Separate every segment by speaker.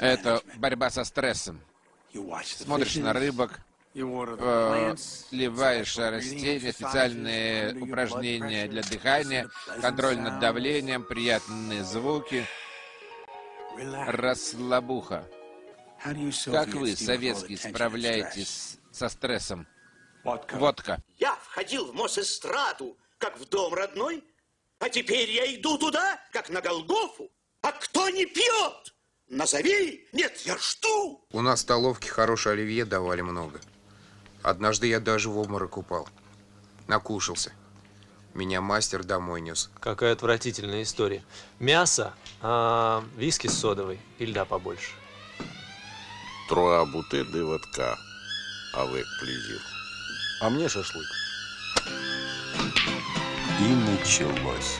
Speaker 1: Это борьба со стрессом. Смотришь на рыбок, э, сливаешь растения, специальные упражнения для дыхания, контроль над давлением, приятные звуки, расслабуха. Как вы, советские, справляетесь со стрессом? Водка.
Speaker 2: Я входил в Мосэстраду, как в дом родной, а теперь я иду туда, как на Голгофу. А кто не пьет? Назови. Нет, я жду.
Speaker 3: У нас в столовке хорошее оливье давали много. Однажды я даже в обморок упал. Накушался. Меня мастер домой нес.
Speaker 4: Какая отвратительная история. Мясо, а, виски с содовой и льда побольше.
Speaker 5: Trois bouteilles de vodka avec plaisir.
Speaker 6: А мне шашлык.
Speaker 7: И началось.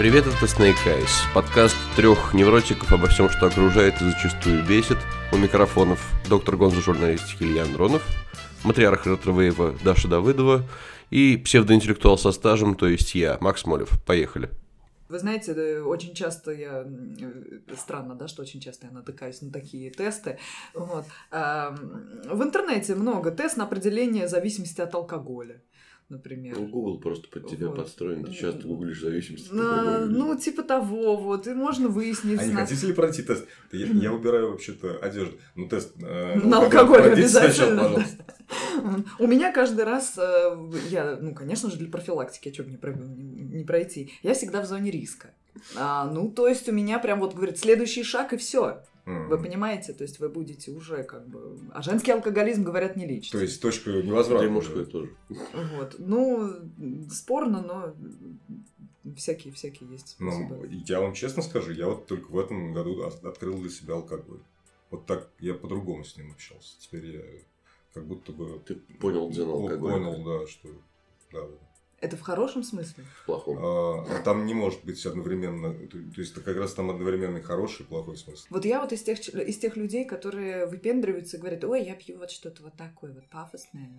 Speaker 8: Привет, это Snake Eyes, подкаст трех невротиков обо всем, что окружает и зачастую бесит. У микрофонов доктор гонза журналистики Илья Андронов, матриарх ретровейва Даша Давыдова и псевдоинтеллектуал со стажем, то есть я, Макс Молев. Поехали.
Speaker 9: Вы знаете, очень часто я... э, Странно, да, что очень часто я натыкаюсь на такие тесты. Вот. В интернете много тест на определение зависимости от алкоголя, например.
Speaker 10: Ну, Google просто под тебя
Speaker 9: Вот.
Speaker 10: подстроен. Ты часто гуглишь зависимость алкоголя.
Speaker 9: ну, типа того, вот. И можно выяснить...
Speaker 6: А не хотите ли пройти тест? Я, я выбираю вообще-то одежду. Ну, тест... э,
Speaker 9: На алкоголь
Speaker 6: сначала,
Speaker 9: обязательно.
Speaker 6: пожалуйста.
Speaker 9: У меня каждый раз, э, я, ну, конечно же, для профилактики, а что мне не пройти, я всегда в зоне риска. А, ну, то есть у меня прям вот, говорит, следующий шаг и все. Вы понимаете? То есть вы будете уже как бы... А женский алкоголизм, говорят, не лечится.
Speaker 6: То есть точка невозврата.
Speaker 10: И мужской тоже.
Speaker 9: Вот. Ну, спорно, но всякие, всякие есть
Speaker 6: Ну, я вам честно скажу, я вот только в этом году от- открыл для себя алкоголь. Вот так я по-другому с ним общался. Теперь я как будто бы
Speaker 10: Ты понял дзен
Speaker 6: по-
Speaker 10: алкоголя.
Speaker 6: понял, да, что да, да.
Speaker 9: Это в хорошем смысле?
Speaker 10: В плохом.
Speaker 6: А, а там не может быть одновременно, то, то есть это как раз там одновременно и хороший и плохой смысл.
Speaker 9: Вот я вот из тех, из тех людей, которые выпендриваются и говорят, ой, я пью вот что-то вот такое вот пафосное.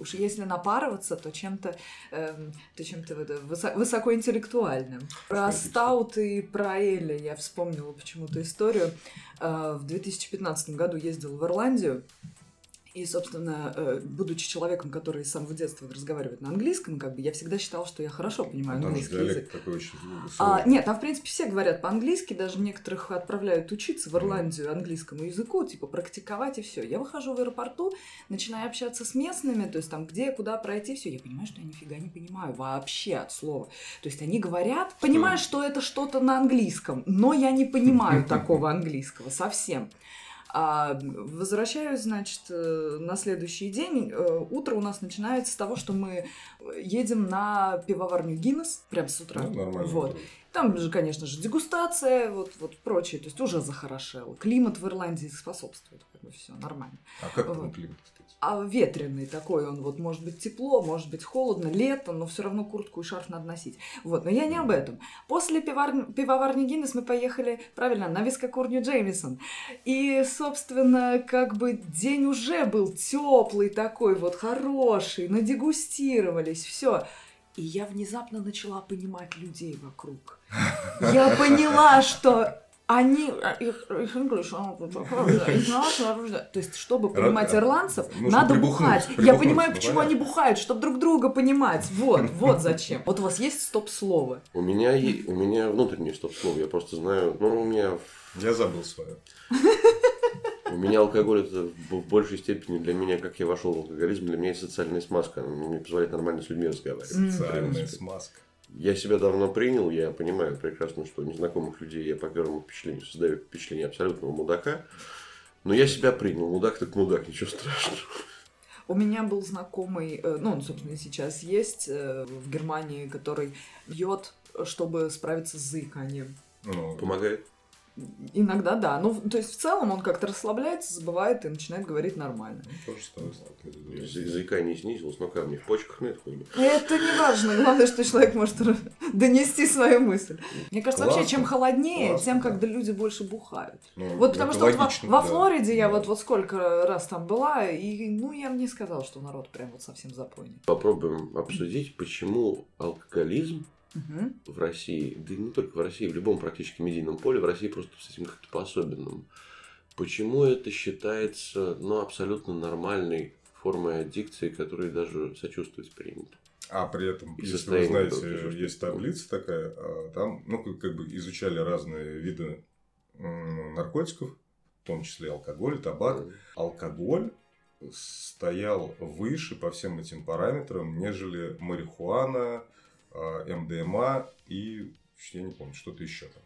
Speaker 9: Уж если напарываться, то чем-то эм, то чем-то вот, э, высо- высокоинтеллектуальным. Про стауты и про Эля я вспомнила почему-то историю. Э, В 2015 году ездила в Ирландию, и, собственно, э, будучи человеком, который с самого детства разговаривает на английском, как бы я всегда считала, что я хорошо понимаю
Speaker 6: же
Speaker 9: английский язык.
Speaker 6: такой очень
Speaker 9: А, нет, там, в принципе, все говорят по-английски, даже некоторых отправляют учиться в Ирландию английскому языку, типа практиковать и все. Я выхожу в аэропорту, начинаю общаться с местными, то есть там где, куда пройти, все. Я понимаю, что я нифига не понимаю вообще от слова. То есть они говорят, понимаю, что это что-то на английском, но я не понимаю такого английского совсем. А, возвращаюсь, значит, э, на следующий день. Э, Утро у нас начинается с того, что мы едем на пивоварню Гиннес, прям с утра.
Speaker 6: Ну, нормально.
Speaker 9: Вот. Там же, конечно же, дегустация, вот, вот прочее. То есть уже захорошело. Климат в Ирландии способствует, как бы все нормально.
Speaker 6: А как там
Speaker 9: Вот.
Speaker 6: климат, кстати?
Speaker 9: А ветреный такой он, вот может быть тепло, может быть холодно, лето, но все равно куртку и шарф надо носить. Вот, но я не об этом. После пивар- пивоварни Гиннес мы поехали, правильно, на вискокурню Джеймисон. И, собственно, как бы день уже был теплый такой, вот хороший, надегустировались, все. И я внезапно начала понимать людей вокруг. Я поняла, что они... а, их- их English, а, То есть, чтобы понимать
Speaker 6: Ра-
Speaker 9: ирландцев,
Speaker 6: нужно
Speaker 9: надо
Speaker 6: прибухнуть,
Speaker 9: бухать. Я понимаю,
Speaker 6: ну,
Speaker 9: почему
Speaker 6: понятно.
Speaker 9: они бухают, чтобы друг друга понимать. Вот, вот зачем. Вот у вас есть стоп-слово.
Speaker 10: У меня, у меня внутреннее стоп-слово. Я просто знаю... Ну, у меня...
Speaker 6: Я забыл свое.
Speaker 10: У меня алкоголь это в большей степени для меня, как я вошел в алкоголизм, для меня это социальная смазка. Она мне позволяет нормально с людьми разговаривать.
Speaker 6: Социальная смазка.
Speaker 10: Я себя давно принял, я понимаю прекрасно, что незнакомых людей я по первому впечатлению создаю впечатление абсолютного мудака. Но я себя принял. Мудак так мудак, ничего страшного.
Speaker 9: У меня был знакомый, э, ну, он, собственно, сейчас есть э, в Германии, который пьет, чтобы справиться с заиканием.
Speaker 6: Ну,
Speaker 10: Помогает.
Speaker 9: Иногда да. Ну, то есть в целом он как-то расслабляется, забывает и начинает говорить нормально.
Speaker 6: Ну, тоже стало
Speaker 10: Заикание снизилось, но камни в почках нет хуйни.
Speaker 9: Это не важно. Главное, что человек может донести свою мысль. Мне кажется, вообще, чем холоднее, тем когда люди больше бухают.
Speaker 6: Ну,
Speaker 9: вот потому что во, Флориде я вот, вот сколько раз там была, и ну я мне сказала, что народ прям вот совсем запойный.
Speaker 10: Попробуем обсудить, почему алкоголизм
Speaker 9: Угу.
Speaker 10: в России, да и не только в России, в любом практически медийном поле, в России просто с этим как-то по-особенному. Почему это считается ну, абсолютно нормальной формой аддикции, которой даже сочувствовать принято?
Speaker 6: А при этом, И если вы знаете, есть таблица такая, а, там ну, как бы изучали разные виды наркотиков, в том числе алкоголь, табак. Mm. Алкоголь стоял выше по всем этим параметрам, нежели марихуана, МДМА и, я не помню, что-то еще там.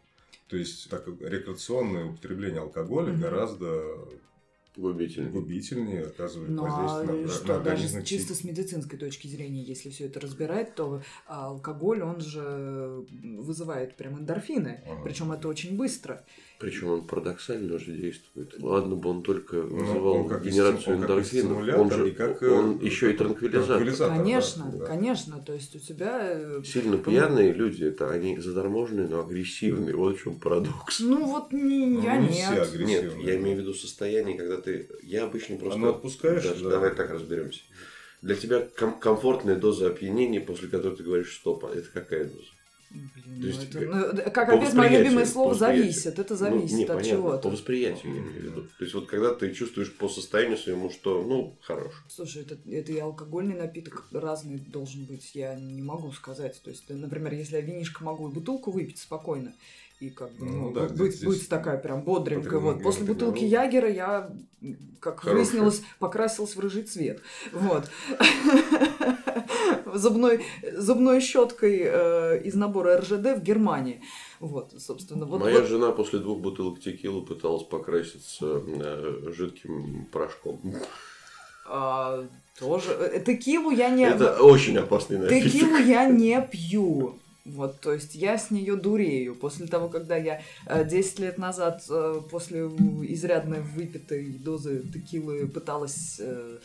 Speaker 6: То есть, так рекреационное употребление алкоголя mm гораздо
Speaker 10: губительнее.
Speaker 6: губительнее оказывает
Speaker 9: ну,
Speaker 6: воздействие
Speaker 9: а
Speaker 6: на,
Speaker 9: что,
Speaker 6: на
Speaker 9: организм. Даже чисто с медицинской точки зрения, если все это разбирать, то алкоголь, он же вызывает прям эндорфины. Ага. Причем это очень быстро.
Speaker 10: Причем он парадоксально же действует. Ладно бы он только ну, вызывал он как генерацию он эндорфинов, он же как, он э, еще и транквилизатор. транквилизатор
Speaker 9: конечно,
Speaker 10: да,
Speaker 9: да. конечно. То есть у тебя... Э,
Speaker 10: Сильно пьяные люди, это они заторможенные, но агрессивные. Вот в чем парадокс.
Speaker 9: Ну вот не,
Speaker 6: ну,
Speaker 9: я
Speaker 6: не
Speaker 9: нет.
Speaker 10: Нет, я имею в виду состояние, когда ты... Я обычно просто...
Speaker 6: А ну отпускаешь?
Speaker 10: Даже, да. Давай так разберемся. Для тебя ком- комфортная доза опьянения, после которой ты говоришь стоп, а это какая доза?
Speaker 9: Блин, ну это, ну, как опять мое любимое слово зависит. Это зависит ну, не, от чего-то.
Speaker 10: По восприятию я имею в виду. То есть вот когда ты чувствуешь по состоянию своему, что ну хорош.
Speaker 9: Слушай, это, это и алкогольный напиток разный должен быть. Я не могу сказать. То есть, например, если я винишко могу и бутылку выпить спокойно, и как бы, ну, ну да, быть, быть такая прям бодренькая. Вот. После бутылки Ягера я, как Хорошая. выяснилось, покрасилась в рыжий цвет. Вот. Зубной, зубной щеткой э, из набора РЖД в Германии. Вот, собственно. Вот,
Speaker 10: Моя
Speaker 9: вот.
Speaker 10: жена после двух бутылок текилы пыталась покраситься э, жидким порошком.
Speaker 9: А, тоже. Э, текилу я не...
Speaker 10: Это очень опасный напиток.
Speaker 9: Текилу я не пью. Вот, то есть я с нее дурею. После того, когда я 10 э, лет назад, э, после изрядной выпитой дозы текилы пыталась э,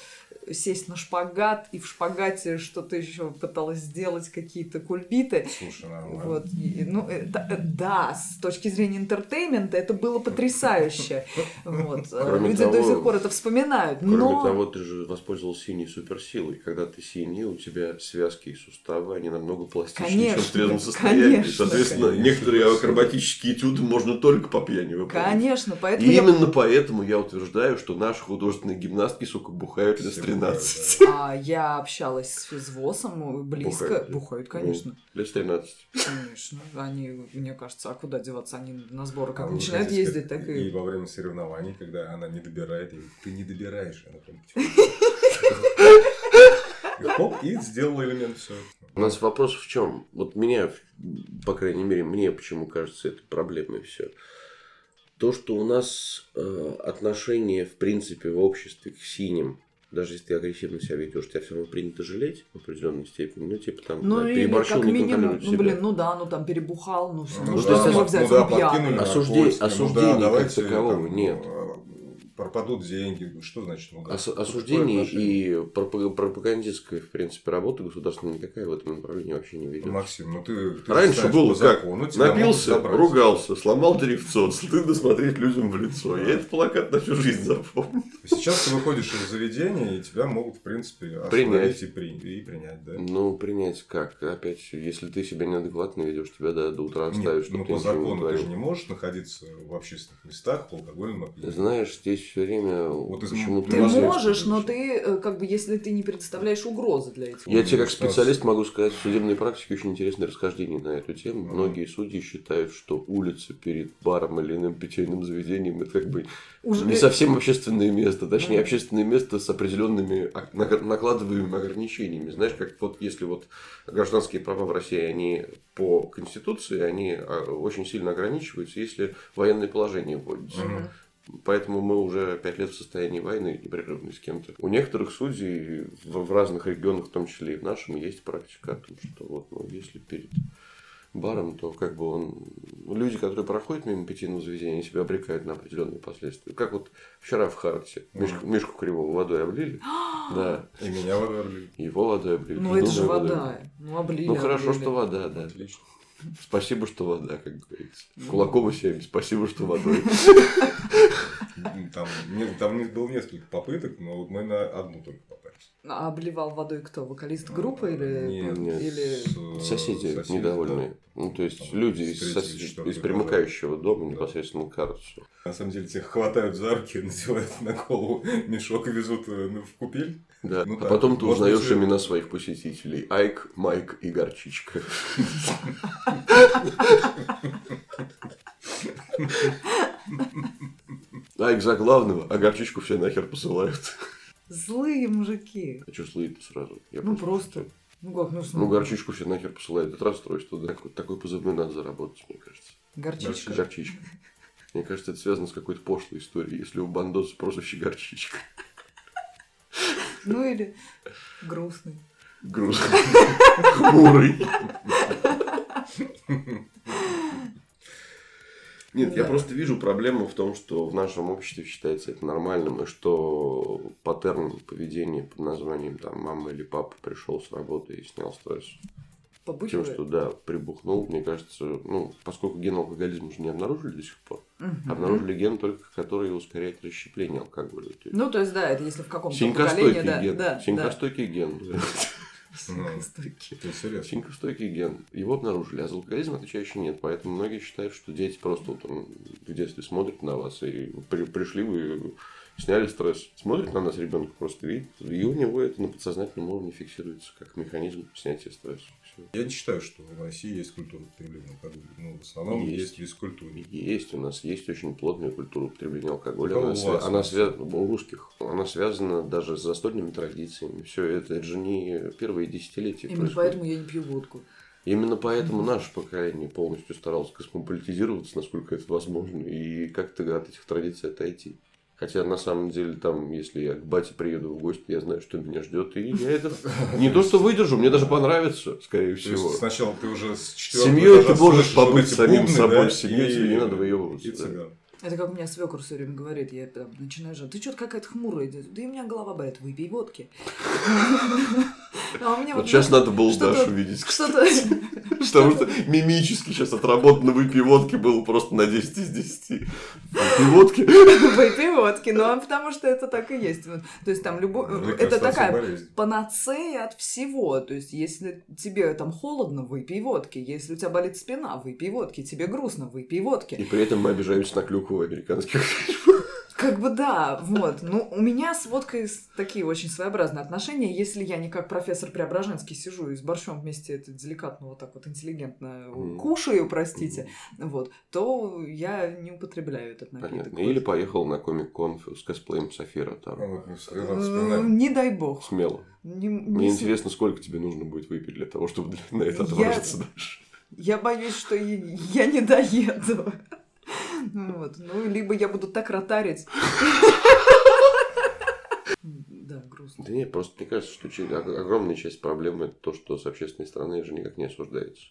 Speaker 9: сесть на шпагат, и в шпагате что-то еще пыталась сделать, какие-то кульбиты.
Speaker 6: Слушай, нормально.
Speaker 9: Вот, и, ну, это, да, с точки зрения entertainment а это было потрясающе. Вот. Люди того, до сих пор это вспоминают.
Speaker 10: Кроме
Speaker 9: но...
Speaker 10: того, ты же воспользовался синей суперсилой. Когда ты синий, у тебя связки и суставы, они намного пластичнее, чем в трезвом состоянии. Конечно, Соответственно, конечно. некоторые акробатические этюды можно только по пьяни выполнять.
Speaker 9: Конечно, поэтому...
Speaker 10: И я... именно поэтому я утверждаю, что наши художественные гимнастки, сука, бухают лет 13.
Speaker 9: А я общалась с физвосом близко. Бухают, Бухают конечно.
Speaker 10: Ну, лет 13.
Speaker 9: Конечно. Они, мне кажется, а куда деваться? Они на сборы как а начинают ездить, так и...
Speaker 6: И во время соревнований, когда она не добирает, и ты не добираешь, она прям... И хоп, и сделал элемент все.
Speaker 10: У нас вопрос в чем? Вот меня, по крайней мере, мне почему кажется это проблемой все. То, что у нас э, отношение, в принципе, в обществе к синим даже если ты агрессивно себя ведешь, тебя все равно принято жалеть в определенной степени. Ну, типа там,
Speaker 9: ну,
Speaker 10: да, переборщил, как
Speaker 9: не минимум,
Speaker 10: ну,
Speaker 9: блин, ну да, ну там перебухал, ну,
Speaker 6: ну, ну что с него взять, ну, да, пьяный.
Speaker 10: Осуждение, осуждение ну, да, как такового нет
Speaker 6: пропадут деньги. Что значит? Ну,
Speaker 10: Ос- осуждение и пропагандистская, в принципе, работа государственная никакая в этом направлении вообще не ведет.
Speaker 6: Максим, ну ты, ты
Speaker 10: Раньше было как? Напился, ругался, сломал древцо, стыдно смотреть людям в лицо. Я этот плакат на всю жизнь запомнил.
Speaker 6: Сейчас ты выходишь из заведения, и тебя могут, в принципе, принять и, при... и принять, да?
Speaker 10: Ну, принять как? Опять, если ты себя неадекватно ведешь, тебя до, до утра оставят,
Speaker 6: чтобы ну, ты по закону ты же не можешь находиться в общественных местах по алкогольным опьянениям.
Speaker 10: Знаешь, здесь все время вот почему-то...
Speaker 9: Ты можешь, но ты, э, как бы, если ты не представляешь угрозы для этих
Speaker 10: Я тебе как специалист могу сказать, в судебной практике очень интересное расхождение на эту тему. А. Многие судьи считают, что улица перед баром или иным питейным заведением это как бы Уже... не совсем общественное место, точнее, а. общественное место с определенными накладываемыми ограничениями. Знаешь, как вот если вот гражданские права в России, они по Конституции, они а, очень сильно ограничиваются, если военное положение вводится. Угу. Поэтому мы уже пять лет в состоянии войны непрерывной с кем-то. У некоторых судей в, в разных регионах, в том числе и в нашем, есть практика о том, что вот, ну, если перед баром, то как бы он... Люди, которые проходят мимо питейного заведения, себя обрекают на определенные последствия. Как вот вчера в Харте Мишку, Мишку Кривого водой облили. да.
Speaker 6: И меня водой облили.
Speaker 10: Его водой облили.
Speaker 9: Ну, это же вода. Ну, облили.
Speaker 10: Ну, хорошо, что вода, да. Отлично. Спасибо, что вода, как говорится. Кулаком и всеми. Спасибо, что водой.
Speaker 6: Там, там было несколько попыток, но вот мы на одну только попались.
Speaker 9: А обливал водой кто? Вокалист группы или...
Speaker 10: Нет, нет или... соседи, соседи недовольные. Да. Ну, то есть, там, люди из, сос... из примыкающего дома непосредственно к.
Speaker 6: На самом деле, тех хватают за руки, надевают на голову мешок и везут э, в купель.
Speaker 10: Да. Ну, а потом ты узнаешь быть... имена своих посетителей. Айк, Майк и Горчичка. Айк за главного, а Горчичку все нахер посылают.
Speaker 9: Злые мужики.
Speaker 10: А что злые-то сразу?
Speaker 9: Я ну просто. Ну как, ну
Speaker 10: Ну горчичку все нахер посылают. Это расстройство, да? Такой позывной надо заработать, мне кажется.
Speaker 9: Горчичка?
Speaker 10: Горчичка. Мне кажется, это связано с какой-то пошлой историей, если у бандоса прозвище Горчичка.
Speaker 9: Ну или грустный.
Speaker 10: Грустный. Хмурый. Нет, да. я просто вижу проблему в том, что в нашем обществе считается это нормальным, и что паттерн поведения под названием там мама или папа пришел с работы и снял стресс.
Speaker 9: Побычивает.
Speaker 10: Тем, что да, прибухнул, мне кажется, ну, поскольку ген алкоголизма уже не обнаружили до сих пор, угу. обнаружили ген только, который ускоряет расщепление алкоголя.
Speaker 9: То есть... Ну, то есть, да, это если в каком-то поколении, да.
Speaker 10: Ген.
Speaker 9: Да,
Speaker 10: Синькостойкий да. ген. Синькостойкий ген. Его обнаружили, а за алкоголизм отвечающий нет. Поэтому многие считают, что дети просто вот, он, в детстве смотрят на вас и при, пришли вы сняли стресс. Смотрит на нас ребенок просто видит, и у него это на подсознательном уровне фиксируется как механизм снятия стресса. Все.
Speaker 6: Я не считаю, что в России есть культура потребления алкоголя. Ну, в основном есть, есть физкультура.
Speaker 10: Есть. У нас есть очень плотная культура потребления алкоголя. Она, свя... она связана у русских. Она связана даже с застольными традициями. Все это, это же не первые десятилетия.
Speaker 9: Именно происходит. поэтому я не пью водку.
Speaker 10: Именно поэтому наше поколение полностью старалось космополитизироваться, насколько это возможно, и как-то от этих традиций отойти. Хотя на самом деле там, если я к бате приеду в гости, я знаю, что меня ждет. И я это не то, что выдержу, мне даже понравится, скорее всего.
Speaker 6: сначала ты уже с
Speaker 10: Семьей ты можешь побыть самим собой, с семьей тебе не надо выебываться.
Speaker 9: Это как у меня свекор все время говорит, я там начинаю же, ты что-то какая-то хмурая, да и у меня голова болит, выпей водки.
Speaker 10: А вот сейчас надо было Дашу видеть. Что-то... Потому что мимически сейчас отработано выпей водки было просто на 10 из 10. Выпей водки.
Speaker 9: Выпей водки, ну а потому что это так и есть. То есть там любой... Это такая панацея от всего. То есть если тебе там холодно, выпей водки. Если у тебя болит спина, выпей водки. Тебе грустно, выпей водки.
Speaker 10: И при этом мы обижаемся на клюкву американских фильмах.
Speaker 9: Как бы да, вот. Ну, у меня с водкой такие очень своеобразные отношения. Если я не как профессор Преображенский сижу и с борщом вместе это деликатно вот так вот интеллигентно mm. кушаю, простите, mm. вот, то я не употребляю этот напиток.
Speaker 10: Понятно. Или поехал на комик-кон с косплеем Сафира там.
Speaker 9: Не дай бог.
Speaker 10: Смело. Не, Мне не интересно, сколько тебе нужно будет выпить для того, чтобы на это отважиться дальше.
Speaker 9: Я боюсь, что я не доеду. Вот. Ну, либо я буду так ротарить. Да, грустно.
Speaker 10: Да нет, просто мне кажется, что огромная часть проблемы это то, что с общественной стороны же никак не осуждается.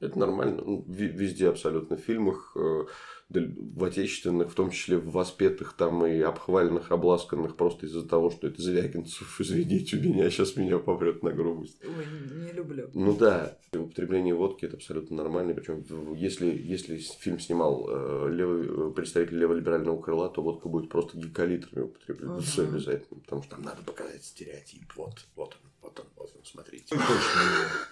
Speaker 10: Это нормально. Ну, везде абсолютно в фильмах э, в отечественных, в том числе в воспетых там и обхваленных, обласканных просто из-за того, что это Звягинцев, извините, у меня сейчас меня попрет на грубость.
Speaker 9: Ой, не люблю.
Speaker 10: Ну да, употребление водки это абсолютно нормально, причем если, если фильм снимал э, левый, представитель леволиберального крыла, то водка будет просто гикалитрами употреблена, угу. обязательно, потому что там надо показать стереотип, вот, вот он, вот он, вот он, смотрите.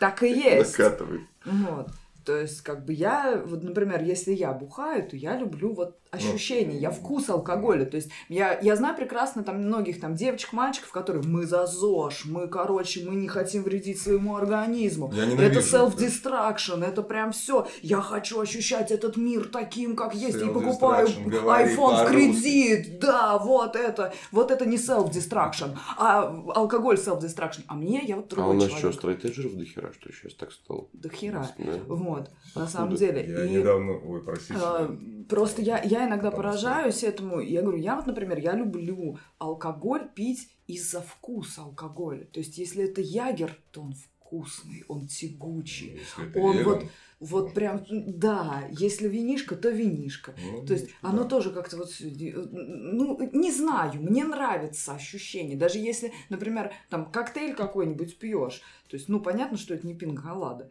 Speaker 9: Так и есть.
Speaker 10: Накатывай.
Speaker 9: Вот. То есть, как бы я, вот, например, если я бухаю, то я люблю вот ощущение, я вкус алкоголя. То есть я, я знаю прекрасно там многих там девочек, мальчиков, которые мы за ЗОЖ, мы, короче, мы не хотим вредить своему организму. это self-destruction, это прям все. Я хочу ощущать этот мир таким, как есть. И покупаю iPhone в кредит. Да, вот это. Вот это не self-destruction, а алкоголь self-destruction. А мне, я вот
Speaker 10: другой А у нас человек. что, стройтеджеров до хера, что сейчас так стало?
Speaker 9: До хера. Да. Вот, Откуда? на самом деле.
Speaker 6: Я и, недавно, ой, простите. А,
Speaker 9: просто я, я иногда поражаюсь этому. Я говорю, я вот, например, я люблю алкоголь пить из-за вкуса алкоголя. То есть, если это ягер, то он вкусный он тягучий, ну, он вот вот прям, да, если винишка, то винишка. Ну, то есть да. оно тоже как-то вот, ну, не знаю, мне нравится ощущение. Даже если, например, там коктейль какой-нибудь пьешь, то есть, ну, понятно, что это не пингалада.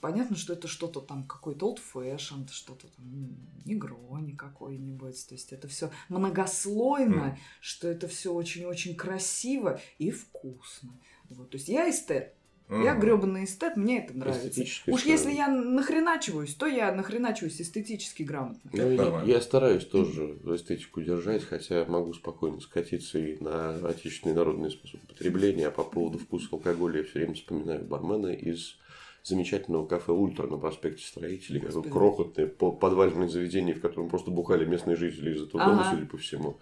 Speaker 9: Понятно, что это что-то там, какой-то old fashion, что-то там, негрони какой-нибудь. То есть это все многослойно, mm. что это все очень-очень красиво и вкусно. Вот. То есть я эстет. Mm. Я гребаный эстет, мне это нравится. Уж что... если я нахреначиваюсь, то я нахреначиваюсь эстетически грамотно.
Speaker 10: Ну, я, я стараюсь тоже эстетику держать, хотя могу спокойно скатиться и на отечественные народные способы потребления. А по поводу вкуса алкоголя я все время вспоминаю бармена из замечательного кафе «Ультра» на проспекте Строителей. Господи. Крохотное подвальное заведение, в котором просто бухали местные жители из этого ага. дома, судя по всему.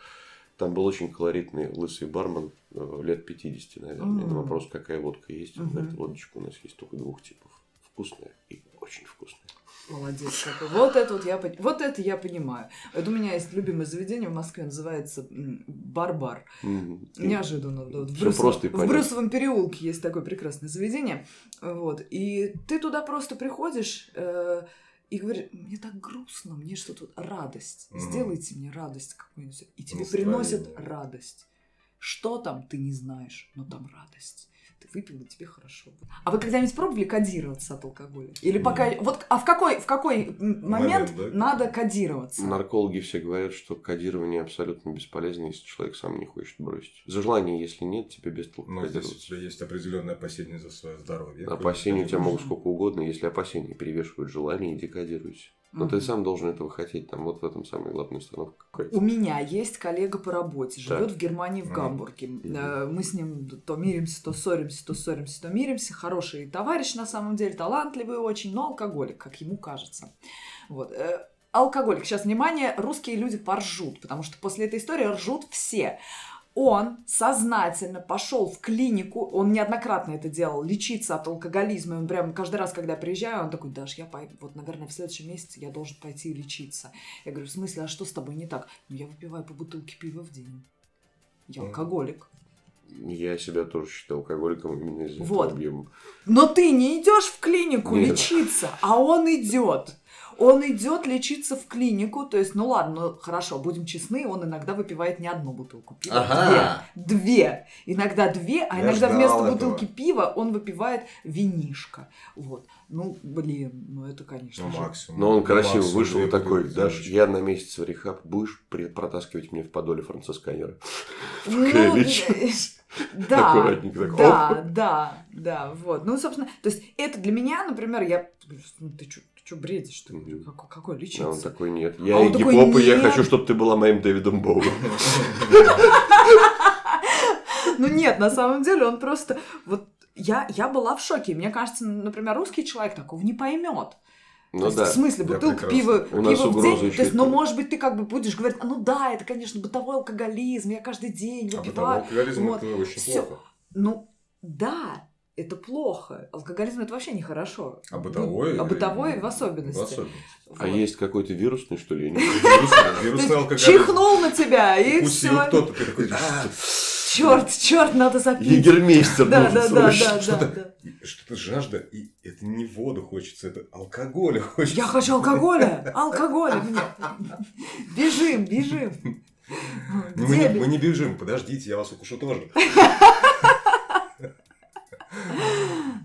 Speaker 10: Там был очень колоритный лысый бармен, э, лет 50, наверное. Mm. На вопрос, какая водка есть, он говорит, водочка у нас есть только двух типов. Вкусная и очень вкусная.
Speaker 9: Молодец какой. Вот это вот я, вот это я понимаю. Это у меня есть любимое заведение в Москве, называется Барбар. Mm-hmm. Неожиданно. Вот, в, Брюс... просто в Брюсовом переулке есть такое прекрасное заведение. Вот. И ты туда просто приходишь, э, и говорит, мне так грустно, мне что-то радость, угу. сделайте мне радость какую-нибудь. И тебе приносят радость. Что там, ты не знаешь, но там радость. Ты выпил, и тебе хорошо. А вы когда-нибудь пробовали кодироваться от алкоголя? Или пока... Нет. Вот, а в какой, в какой момент, момент да? надо кодироваться?
Speaker 10: Наркологи все говорят, что кодирование абсолютно бесполезно, если человек сам не хочет бросить. Желания, если нет, тебе без толку
Speaker 6: Но здесь у тебя есть определенные опасения за свое здоровье.
Speaker 10: Опасения у тебя могут сколько угодно. Если опасения перевешивают желание, иди кодируйся. Но ты сам должен этого хотеть, там вот в этом самая главная установка
Speaker 9: какая-то. У меня есть коллега по работе, живет в Германии, в Гамбурге. Мы с ним то миримся, то ссоримся, то ссоримся, то миримся. Хороший товарищ на самом деле, талантливый очень, но алкоголик, как ему кажется. Вот. Э, алкоголик. Сейчас, внимание, русские люди поржут, потому что после этой истории ржут все он сознательно пошел в клинику, он неоднократно это делал, лечиться от алкоголизма. Он прям каждый раз, когда приезжаю, он такой, Даш, я пойду, вот, наверное, в следующем месяце я должен пойти лечиться. Я говорю, в смысле, а что с тобой не так? Ну, я выпиваю по бутылке пива в день. Я алкоголик.
Speaker 10: Я себя тоже считаю алкоголиком именно из-за
Speaker 9: вот. этого объема. Но ты не идешь в клинику Нет. лечиться, а он идет. Он идет лечиться в клинику, то есть, ну ладно, ну хорошо, будем честны, он иногда выпивает не одну бутылку пива, ага. две, две, иногда две, а Я иногда вместо этого. бутылки пива он выпивает винишко, вот. Ну, блин, ну это, конечно
Speaker 10: ну,
Speaker 9: же.
Speaker 10: Максимум. Но он ну, красиво максимум вышел такой, даже я на месяц в рехаб, будешь протаскивать мне в подоле францисканера. Ну,
Speaker 9: да, Аккуратненько так. Да, да, да, вот. Ну, собственно, то есть это для меня, например, я, ну, ты что, что бредишь? Ты? Mm-hmm. Какой, какой лечиться? А
Speaker 10: он такой, нет. Я а Игги Поп, и я хочу, чтобы ты была моим Дэвидом Боуи.
Speaker 9: Ну нет, на самом деле он просто... Вот я, я была в шоке. Мне кажется, например, русский человек такого не поймет. Ну, есть, да. В смысле, бутылка пива, пива в день. То есть, ну, может быть, ты как бы будешь говорить, ну да, это, конечно, бытовой алкоголизм, я каждый день выпиваю. А бытовой
Speaker 6: алкоголизм вот. это очень Всё. плохо.
Speaker 9: Ну, да, это плохо. Алкоголизм это вообще нехорошо.
Speaker 6: А бытовой?
Speaker 9: А бытовой в особенности. В особенности.
Speaker 10: Вот. А есть какой-то вирусный, что ли?
Speaker 6: Вирусный алкоголизм.
Speaker 9: Чихнул на тебя, и все.
Speaker 6: кто-то, такой,
Speaker 9: черт, черт, надо запить.
Speaker 10: Егермейстер
Speaker 9: да, да, да, да,
Speaker 6: что-то, что-то жажда, и это не воду хочется, это алкоголя хочется.
Speaker 9: Я хочу алкоголя, алкоголя мне. Бежим, бежим.
Speaker 6: Мы не, мы не бежим, подождите, я вас укушу тоже.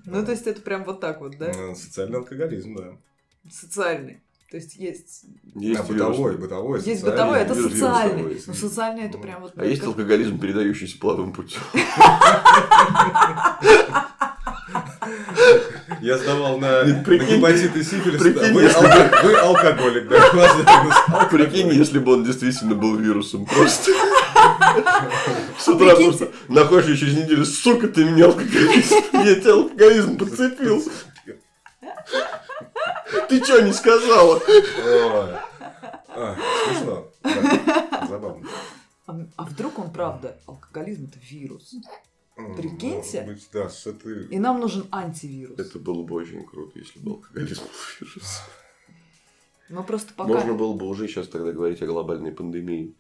Speaker 9: Ну, то есть это прям вот так вот, да?
Speaker 6: Ну, социальный алкоголизм, да.
Speaker 9: Социальный. То есть есть...
Speaker 6: Есть да, бытовой, бытовой,
Speaker 9: Есть бытовой, это социальный. Ну, социальный это прям вот...
Speaker 10: А есть алкоголизм, передающийся половым путем?
Speaker 6: Я сдавал на, прикинь, на гепатит и сифилис. Прикинь, вы, если... алко... вы алкоголик, да?
Speaker 10: Прикинь, если бы он действительно был вирусом. Просто. С утра просто находишь через неделю, сука, ты меня алкоголизм. Я тебя алкоголизм подцепил. Ты что не сказала?
Speaker 6: А, смешно. Забавно.
Speaker 9: А, а вдруг он правда? Алкоголизм это вирус. Прикиньте.
Speaker 6: Быть, да, с этой...
Speaker 9: И нам нужен антивирус.
Speaker 10: Это было бы очень круто, если бы алкоголизм был вирус.
Speaker 9: Мы просто пока...
Speaker 10: Можно было бы уже сейчас тогда говорить о глобальной пандемии.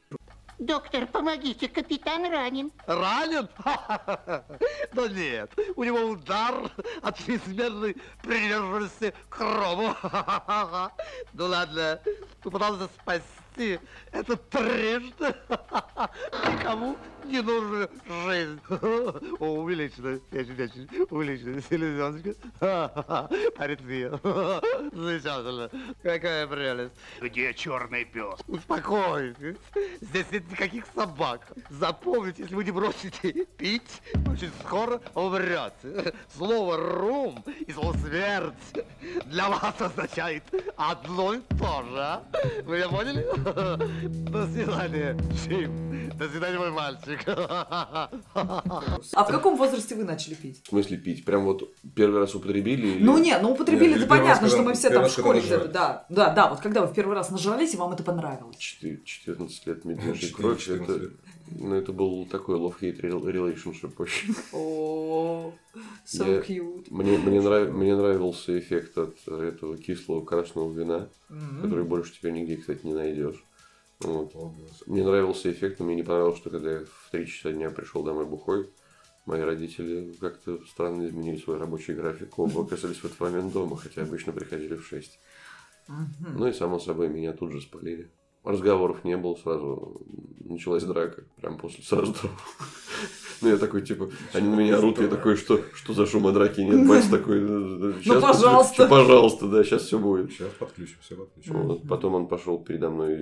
Speaker 11: Доктор, помогите, капитан ранен.
Speaker 12: Ранен? Да нет, у него удар от чрезмерной приверженности к рому. Ну ладно, попытался спасти это трижды. Никому не нужна жизнь. О, увеличена, очень, очень увеличена селезеночка. Аритмия. Замечательно. Какая прелесть.
Speaker 13: Где черный пес?
Speaker 12: Успокойтесь. Здесь нет никаких собак. Запомните, если вы не бросите пить, очень скоро умрете. Слово «рум» и слово «смерть» для вас означает одно и то же. А? Вы меня поняли? До свидания, Джим. До свидания, мой мальчик.
Speaker 9: А в каком возрасте вы начали пить?
Speaker 10: В смысле пить? Прям вот первый раз употребили? Или...
Speaker 9: Ну нет, ну употребили, это понятно, что мы все там в школе где-то, да. Да, да, вот когда вы в первый раз нажрались, и вам это понравилось.
Speaker 10: 14 лет медвежьей кровь, это... Ну, это был такой love-hate relationship очень.
Speaker 9: О, so cute.
Speaker 10: Мне, мне, нрав, мне нравился эффект от этого кислого красного вина, mm-hmm. который больше теперь нигде, кстати, не найдешь. Вот. Мне нравился эффект, но мне не понравилось, что когда я в 3 часа дня пришел домой бухой, мои родители как-то странно изменили свой рабочий график. Оба оказались в этот момент дома, хотя обычно приходили в 6. Mm-hmm. Ну и, само собой, меня тут же спалили. Разговоров не было, сразу началась драка, прям после сразу Ну, я такой, типа, они на меня орут, я такой, что, что за шума драки нет, батя такой,
Speaker 9: ну, пожалуйста.
Speaker 10: Пожалуйста, да, сейчас все будет.
Speaker 6: Сейчас подключим, все подключим.
Speaker 10: Вот, потом он пошел передо мной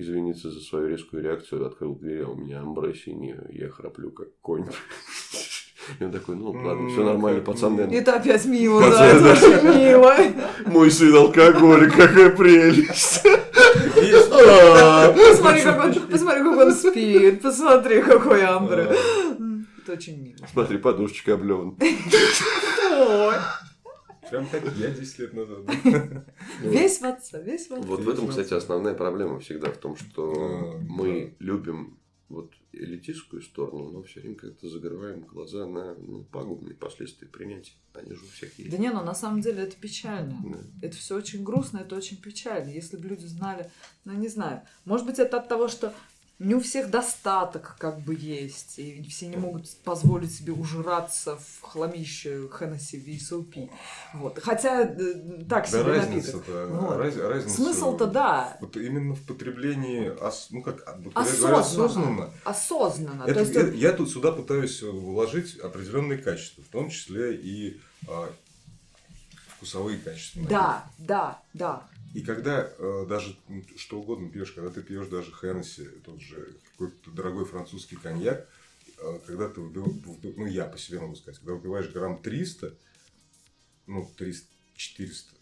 Speaker 10: извиниться за свою резкую реакцию, открыл дверь, а у меня амбре синий, я храплю как конь. И он такой, ну ладно, все нормально, пацаны.
Speaker 9: Это опять мило, да, это очень мило.
Speaker 10: Мой сын алкоголик, какая прелесть.
Speaker 9: Посмотри, как он, посмотри, как он спит, посмотри, какой Амбре. Это очень мило.
Speaker 10: Смотри, подушечка облеван.
Speaker 6: Прям как я 10 лет назад.
Speaker 9: Весь в отца, весь в отца.
Speaker 10: Вот в этом, кстати, основная проблема всегда в том, что мы любим вот элитистскую сторону, но все время как-то закрываем глаза на ну, пагубные последствия принятия. Они же у всех есть.
Speaker 9: Да не, ну на самом деле это печально. Да. Это все очень грустно, это очень печально. Если бы люди знали, ну не знаю, может быть это от того, что не у всех достаток как бы есть, и все не могут позволить себе ужираться в хламище Хеннесси VSOP. Вот. Хотя э, так себе да напиток. Вот.
Speaker 6: Раз, разница
Speaker 9: Смысл-то да.
Speaker 6: Вот именно в потреблении, ну как,
Speaker 9: осознанно. осознанно. Осознанно.
Speaker 6: Это, То есть, я, я тут сюда пытаюсь вложить определенные качества, в том числе и а, вкусовые качества.
Speaker 9: Да, да, да.
Speaker 6: И когда э, даже ну, что угодно пьешь, когда ты пьешь даже Хеннесси, тот же какой-то дорогой французский коньяк, э, когда ты выпиваешь, ну я по себе могу сказать, когда выпиваешь грамм 300, ну 300, 400,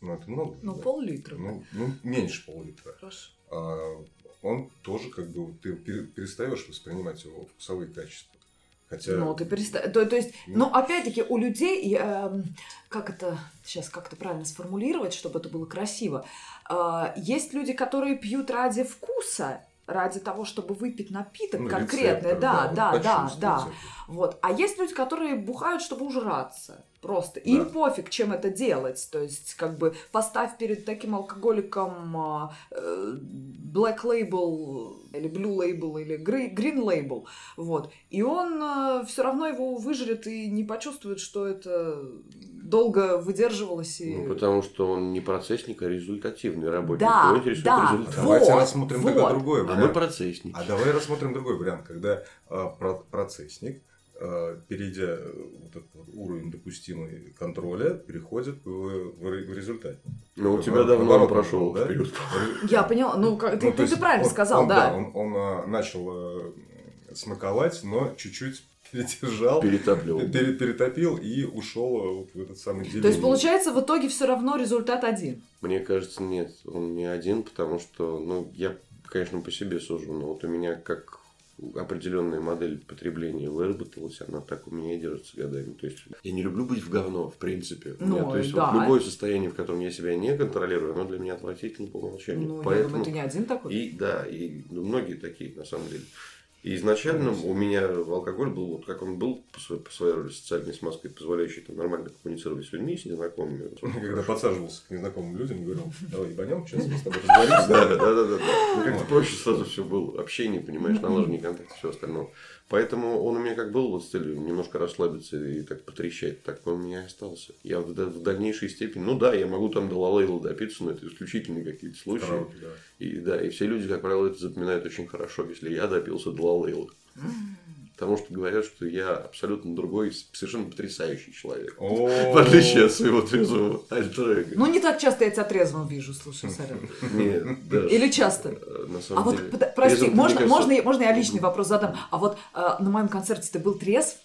Speaker 6: ну это много.
Speaker 9: Ну да? пол-литра.
Speaker 6: Ну, ну меньше пол-литра.
Speaker 9: Хорошо.
Speaker 6: А, он тоже как бы, ты перестаешь воспринимать его вкусовые качества. Хотя...
Speaker 9: Ну, ты перестаешь. То, то есть, ну, опять-таки, у людей, э, как это сейчас как-то правильно сформулировать, чтобы это было красиво, э, есть люди, которые пьют ради вкуса, ради того, чтобы выпить напиток ну, конкретный, да, да, да, да, вот. А есть люди, которые бухают, чтобы ужраться. Просто. Да. Им пофиг, чем это делать. То есть, как бы, поставь перед таким алкоголиком э, Black Label или Blue Label или Green Label. Вот. И он э, все равно его выжрет и не почувствует, что это долго выдерживалось. И...
Speaker 10: Ну, потому что он не процессник, а результативный работник.
Speaker 9: Да,
Speaker 10: Его
Speaker 9: да.
Speaker 6: Вот. Давайте рассмотрим вот. тогда другой
Speaker 10: вариант. А мы процессник.
Speaker 6: А давай рассмотрим другой вариант, когда э, процессник Э, перейдя э, вот этот уровень допустимый контроля, переходит в, в, в результат.
Speaker 10: Ну, у тебя давно он прошел,
Speaker 6: да?
Speaker 9: Я поняла, ну, как, ты, ну, ты, ты правильно он, сказал,
Speaker 6: он,
Speaker 9: да.
Speaker 6: да. Он, он а, начал смаковать, но чуть-чуть передержал,
Speaker 10: перетопил,
Speaker 6: пере, перетопил и ушел вот в этот самый деление.
Speaker 9: То есть, получается, в итоге все равно результат один?
Speaker 10: Мне кажется, нет, он не один, потому что, ну, я, конечно, по себе сужу, но вот у меня как определенная модель потребления выработалась, она так у меня и держится годами. То есть я не люблю быть в говно, в принципе. Ну, меня, то есть да. вот любое состояние, в котором я себя не контролирую, оно для меня отвратительно по умолчанию.
Speaker 9: Ну, Поэтому... я думаю, ты не один такой.
Speaker 10: И да, и ну, многие такие, на самом деле. И изначально у меня алкоголь был вот как он был по своей, по своей роли социальной смазкой, позволяющей там, нормально коммуницировать с людьми, с незнакомыми.
Speaker 6: Когда подсаживался к незнакомым людям, говорил, давай ебанем, сейчас мы с тобой разговоримся.
Speaker 10: Да, да, да, да. Ну, как-то проще сразу все было. Общение, понимаешь, налаживание контакта, все остальное. Поэтому он у меня как был вот с целью немножко расслабиться и так потрещать, так он у меня и остался. Я в, в дальнейшей степени, ну да, я могу там до лалейла допиться, но это исключительные какие-то случаи. Караоке, да. И да, и все люди, как правило, это запоминают очень хорошо, если я допился до лалейла. Потому что говорят, что я абсолютно другой, совершенно потрясающий человек. В отличие от своего трезвого альтер
Speaker 9: Ну, не так часто я тебя трезвым вижу, слушай, Сарен.
Speaker 10: Нет,
Speaker 9: Или часто?
Speaker 10: Э, на самом
Speaker 9: а
Speaker 10: деле.
Speaker 9: вот, прости, можно, можно, можно я личный вопрос задам? А вот э, на моем концерте ты был трезв?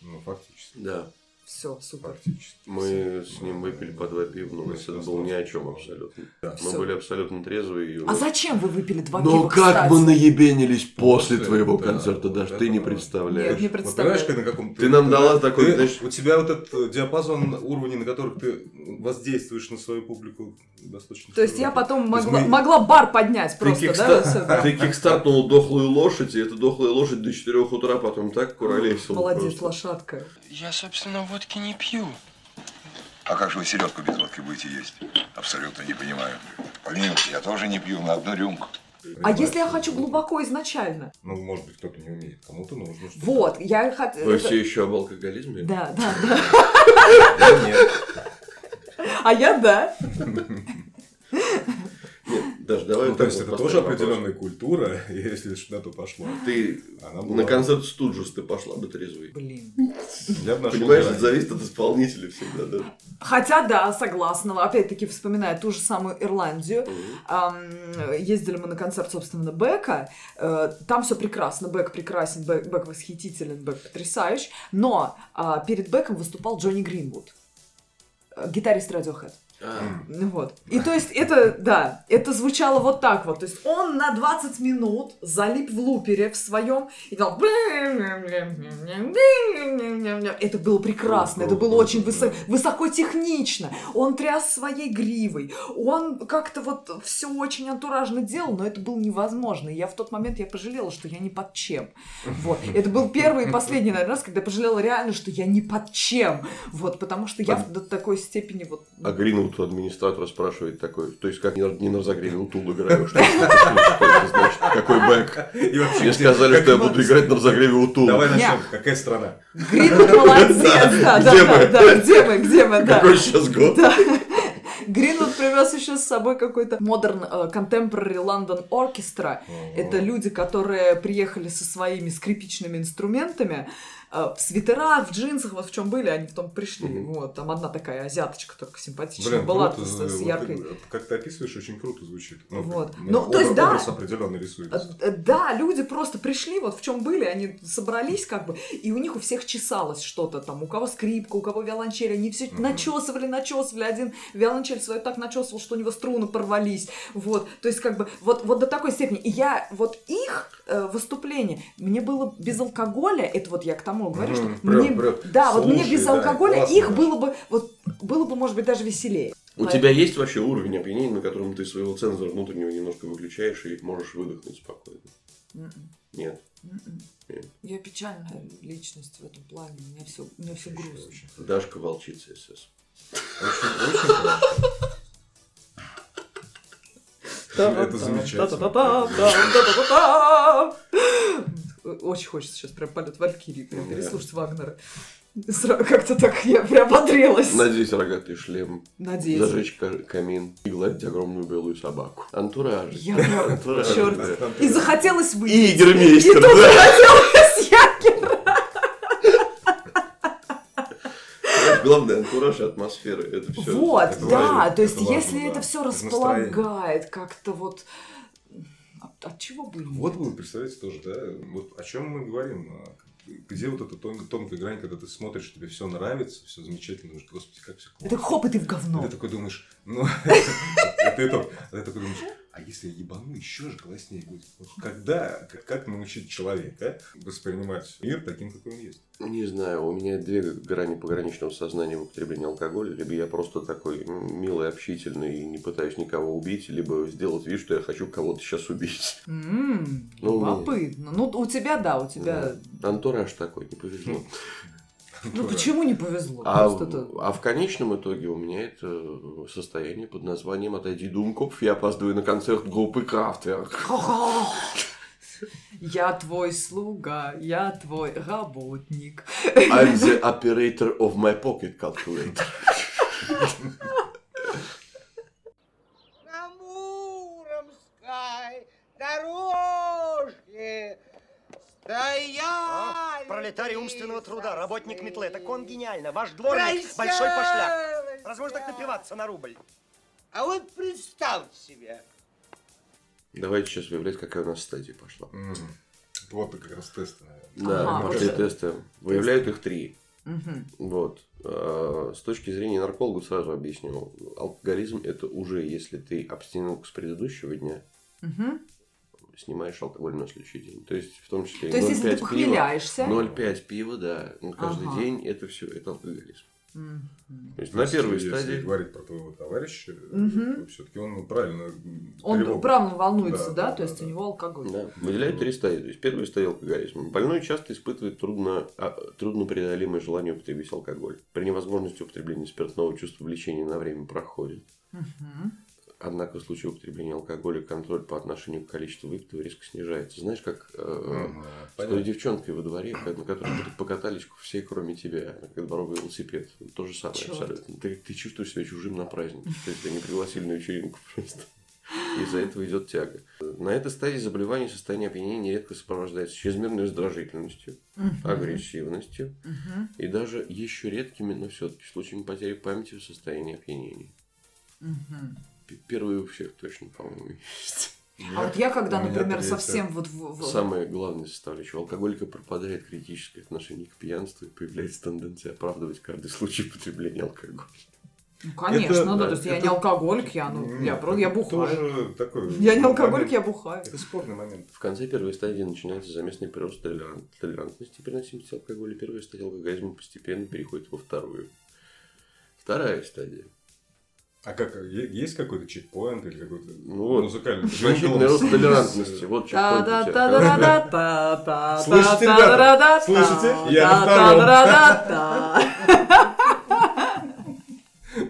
Speaker 6: Ну, фактически.
Speaker 10: Да.
Speaker 9: Все, супер.
Speaker 6: Практически.
Speaker 10: Мы с ним выпили по два пива, но это было ни о чем абсолютно.
Speaker 6: Да.
Speaker 10: Мы
Speaker 9: Всё.
Speaker 10: были абсолютно трезвые. И
Speaker 9: А зачем вы выпили два
Speaker 10: Ну
Speaker 9: пива,
Speaker 10: как
Speaker 9: кстати?
Speaker 10: мы наебенились после
Speaker 6: После,
Speaker 10: твоего
Speaker 6: да,
Speaker 10: концерта,
Speaker 6: вот
Speaker 10: даже ты не представляешь.
Speaker 9: Нет, не
Speaker 6: Вот
Speaker 9: представляю.
Speaker 6: понимаешь, на каком
Speaker 10: Ты нам дала такой,
Speaker 6: ты-
Speaker 10: знаешь-
Speaker 6: У тебя вот этот диапазон уровней, на которых ты воздействуешь на свою публику, достаточно.
Speaker 9: То есть я потом могла,
Speaker 6: мы-
Speaker 9: могла бар поднять
Speaker 10: Ты,
Speaker 9: просто, да?
Speaker 10: ты кикстартнул дохлую лошадь, и эта дохлая лошадь до 4 утра потом так куролесила.
Speaker 9: Молодец, лошадка.
Speaker 13: Я, собственно, водки не пью.
Speaker 14: А как же вы селедку без водки будете есть? Абсолютно не понимаю. Помилуйте, я тоже не пью на одну рюмку.
Speaker 9: А если я хочу глубоко изначально?
Speaker 6: Ну, может быть, кто-то не умеет, кому-то нужно. чтобы-
Speaker 9: Вот, я хот-
Speaker 10: Вы все еще об алкоголизме?
Speaker 9: Да, да, да.
Speaker 6: Да нет.
Speaker 9: А я да.
Speaker 10: Нет, даже давай
Speaker 6: Ну, то есть
Speaker 10: вот
Speaker 6: это тоже
Speaker 10: вопрос.
Speaker 6: определенная культура, если лишь на то пошло.
Speaker 10: Ты
Speaker 6: Она была-
Speaker 10: на концерт Студжес ты пошла бы трезвый.
Speaker 9: Блин.
Speaker 6: Я бы нашел
Speaker 10: Понимаешь, это зависит от исполнителя всегда, да?
Speaker 9: Хотя, да, согласна. Опять-таки, вспоминая ту же самую Ирландию, ам, ездили мы на концерт, собственно, Бека. Э, Там все прекрасно. Бек прекрасен, Бек, Бек восхитителен, Бек потрясающий. Но а, перед Беком выступал Джонни Гринвуд, э, гитарист Radiohead. Ну Вот. И то есть это, да, это звучало вот так вот. То есть он на 20 минут залип в лупере в своем и дал... Это было прекрасно, это было очень высо- высокотехнично. Он тряс своей гривой, он как-то вот все очень антуражно делал, но это было невозможно. И я в тот момент я пожалела, что я не под чем. Вот. Это был первый и последний, наверное, раз, когда я пожалела реально, что я не под чем. Вот, потому что я до такой степени вот...
Speaker 10: а Гринвуд у администратора спрашивает такой, то есть как не на, не на разогреве утул играю, что это значит, какой бэк?
Speaker 6: И вообще,
Speaker 10: Мне сказали, что я буду играть на разогреве утул.
Speaker 6: Давай начнем. Какая страна?
Speaker 9: Гринвуд молодец, да, да,
Speaker 10: Где
Speaker 9: да,
Speaker 10: мы?
Speaker 9: да, где мы, где мы, да.
Speaker 10: Какой сейчас год?
Speaker 9: Да. Гринвуд привез еще с собой какой-то Modern э, Contemporary London Orchestra. Это люди, которые приехали со своими скрипичными инструментами, в свитерах, в джинсах, вот в чем были, они в том пришли. Вот, там одна такая азиаточка только симпатичная
Speaker 6: Блин,
Speaker 9: была
Speaker 6: круто,
Speaker 9: с,
Speaker 6: вот
Speaker 9: с яркой.
Speaker 6: Как ты описываешь, очень круто звучит. Ну,
Speaker 9: Вот. Ну,
Speaker 6: образ-
Speaker 9: то есть, да.
Speaker 6: Образ определенно рисуется.
Speaker 9: Э, Да, люди просто пришли, вот в чем были, они собрались как бы, и у них у всех чесалось что-то там, у кого скрипка, у кого виолончель, они все начесывали, начесывали, один виолончель свою так начесывал, что у него струны порвались, вот, то есть как бы вот, вот до такой степени. И я, вот их э, выступление, мне было без алкоголя, это вот я к тому говорю, что
Speaker 6: прям-
Speaker 9: мне,
Speaker 6: прям
Speaker 9: да, вот мне
Speaker 6: слушай,
Speaker 9: без
Speaker 6: да,
Speaker 9: алкоголя
Speaker 6: классно,
Speaker 9: их
Speaker 6: да.
Speaker 9: было бы, вот, было бы, может быть, даже веселее.
Speaker 10: У тебя есть вообще уровень опьянения, на котором ты своего цензора внутреннего немножко выключаешь и можешь выдохнуть спокойно?
Speaker 9: Мгм.
Speaker 10: Нет.
Speaker 9: Мгм.
Speaker 10: Нет.
Speaker 9: Я печальная личность в этом плане, у меня все, у меня все грустно.
Speaker 10: Дашка волчица СС.
Speaker 6: Очень, очень хорошо. Это замечательно.
Speaker 9: Очень хочется сейчас прям полет Валькирии, прям переслушать Вагнера. Как-то так я приободрилась.
Speaker 10: Надеть рогатый шлем.
Speaker 9: Надеюсь.
Speaker 10: Зажечь ка- камин и гладить огромную белую собаку. Антураж.
Speaker 9: Я прям,
Speaker 10: Антураж,
Speaker 9: черт.
Speaker 10: да.
Speaker 9: И захотелось выпить.
Speaker 10: И Игромейстер,
Speaker 9: И тут захотелось Ягера.
Speaker 10: Главное, антураж и атмосфера. Это все.
Speaker 9: Вот,
Speaker 6: это
Speaker 9: да,
Speaker 6: важно,
Speaker 9: то есть
Speaker 6: это важно,
Speaker 9: если
Speaker 6: да.
Speaker 9: это все располагает как-то вот... От, от чего бы нет?
Speaker 6: Вот вы представляете тоже, да? Вот о чем мы говорим. а, Где вот эта тон- тонкая грань, когда ты смотришь, тебе все нравится, все замечательно, думаешь, господи, как все классно.
Speaker 9: Это хоп, и ты в говно.
Speaker 6: И ты такой думаешь, ну, это итог. А ты такой думаешь, А если я ебану, еще же класснее будет. Вот когда, как, как научить человека воспринимать мир таким, какой он есть?
Speaker 10: Не знаю, у меня две грани пограничного сознания в употреблении алкоголя. Либо я просто такой милый, общительный и не пытаюсь никого убить, либо сделать вид, что я хочу кого-то сейчас убить.
Speaker 9: Mm, ну, любопытно. Ну, у тебя, да, у тебя...
Speaker 10: Да. Антураж такой, не повезло.
Speaker 9: Ну почему не повезло?
Speaker 10: А, а в конечном итоге у меня это состояние под названием «Отойди, Думкопф, я опаздываю на концерт группы Крафтверк».
Speaker 9: Я твой слуга, я твой работник.
Speaker 10: I'm the operator of my pocket calculator.
Speaker 12: На Муромской дорожке Стояли!
Speaker 15: Пролетарий умственного труда, работник метлы. Так он гениально. Ваш дворник большой пошляк. Разве можно так напиваться на рубль?
Speaker 12: А вот представь себе.
Speaker 10: Давайте сейчас выявлять, какая у нас стадия пошла.
Speaker 6: Mm. Вот как раз тесты,
Speaker 10: наверное. Да, ага, пошли тесты. Выявляют их три. Угу. Вот. А, с точки зрения нарколога сразу объясню. Алкоголизм это уже если ты абстинент с предыдущего дня, угу снимаешь алкоголь на следующий день. То есть, в том числе
Speaker 9: То есть, если ты похмеляешься...
Speaker 10: 0,5 пива, да, каждый ага. день, это все, это алкоголизм. Mm-hmm. То есть, на первой
Speaker 6: если
Speaker 10: стадии...
Speaker 6: Если говорить про твоего товарища, mm-hmm. все-таки он правильно...
Speaker 9: Он тревогу. правильно волнуется, да, да, да то есть, да. у него алкоголь.
Speaker 10: Да, выделяет три стадии. То есть, первая стадия алкоголизма. Больной часто испытывает трудно, а, труднопреодолимое желание употребить алкоголь. При невозможности употребления спиртного чувство влечения на время проходит. Mm-hmm. Однако в случае употребления алкоголя контроль по отношению к количеству выпитого резко снижается. Знаешь, как э, с той девчонкой во дворе, на которой покатались все, кроме тебя, как дворовый велосипед. То же самое Черт. абсолютно. Ты, ты чувствуешь себя чужим на празднике. То есть, тебя не пригласили на вечеринку просто. Из-за этого идет тяга. На этой стадии заболевания состояние опьянения нередко сопровождается чрезмерной раздражительностью, uh агрессивностью uh и даже еще редкими, но все-таки случаями потери памяти в состоянии опьянения. uh Первый у всех точно, по-моему, есть.
Speaker 9: А вот я когда, например, совсем вот в,
Speaker 10: в... Самое главное составляющее. У алкоголика пропадает критическое отношение к пьянству и появляется тенденция оправдывать каждый случай потребления алкоголя.
Speaker 9: Ну, конечно, это, да, да, то есть это... я не алкоголик, я, ну, я, просто, я бухаю. Такой я не алкоголик, момент. я бухаю.
Speaker 6: Это спорный момент.
Speaker 10: В конце первой стадии начинается заместный прирост толерант, толерантности переносимости алкоголя. Первая стадия алкоголизма постепенно переходит во вторую. Вторая стадия
Speaker 6: а как, есть какой-то чекпоинт или какой-то ну, музыкальный?
Speaker 10: Значительный рост толерантности. Вот чекпоинт
Speaker 6: Слышите, ребята? Слышите? Я на втором.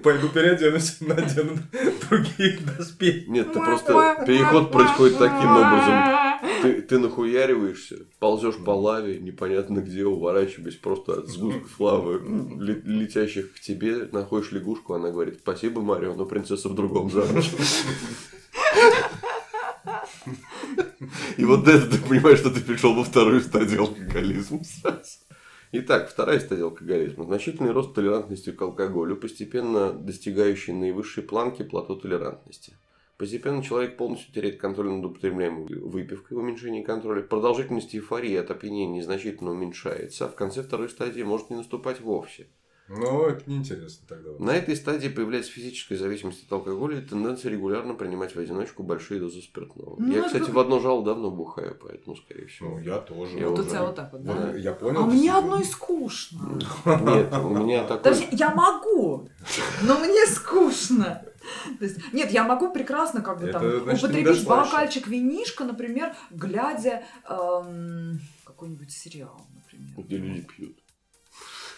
Speaker 6: Пойду переоденусь, надену другие доспехи.
Speaker 10: Нет, ты просто переход происходит таким образом. Ты, ты нахуяриваешься, ползешь по лаве, непонятно где, уворачиваясь просто от сгустков лавы, летящих к тебе, находишь лягушку, она говорит, спасибо, Марио, но принцесса в другом замке. И вот это ты понимаешь, что ты пришел во вторую стадию алкоголизма. Итак, вторая стадия алкоголизма. Значительный рост толерантности к алкоголю, постепенно достигающий наивысшей планки плато толерантности. Постепенно человек полностью теряет контроль над употребляемой выпивкой, уменьшение контроля. Продолжительность эйфории от опьянения незначительно уменьшается, а в конце второй стадии может не наступать вовсе.
Speaker 6: Ну, это неинтересно тогда.
Speaker 10: Вот. На этой стадии появляется физическая зависимость от алкоголя и тенденция регулярно принимать в одиночку большие дозы спиртного. Ну, я, кстати, как... в одно жало давно бухаю, поэтому, скорее всего.
Speaker 6: Ну, я тоже.
Speaker 9: Я вот уже... у тебя вот так вот, да?
Speaker 6: Вот, я понял. А
Speaker 9: мне одной скучно.
Speaker 10: Нет, у меня такое...
Speaker 9: Подожди, я могу, но мне скучно. То есть, нет, я могу прекрасно как бы там значит, употребить бокальчик винишка, например, глядя эм, какой-нибудь сериал, например.
Speaker 10: Где люди пьют.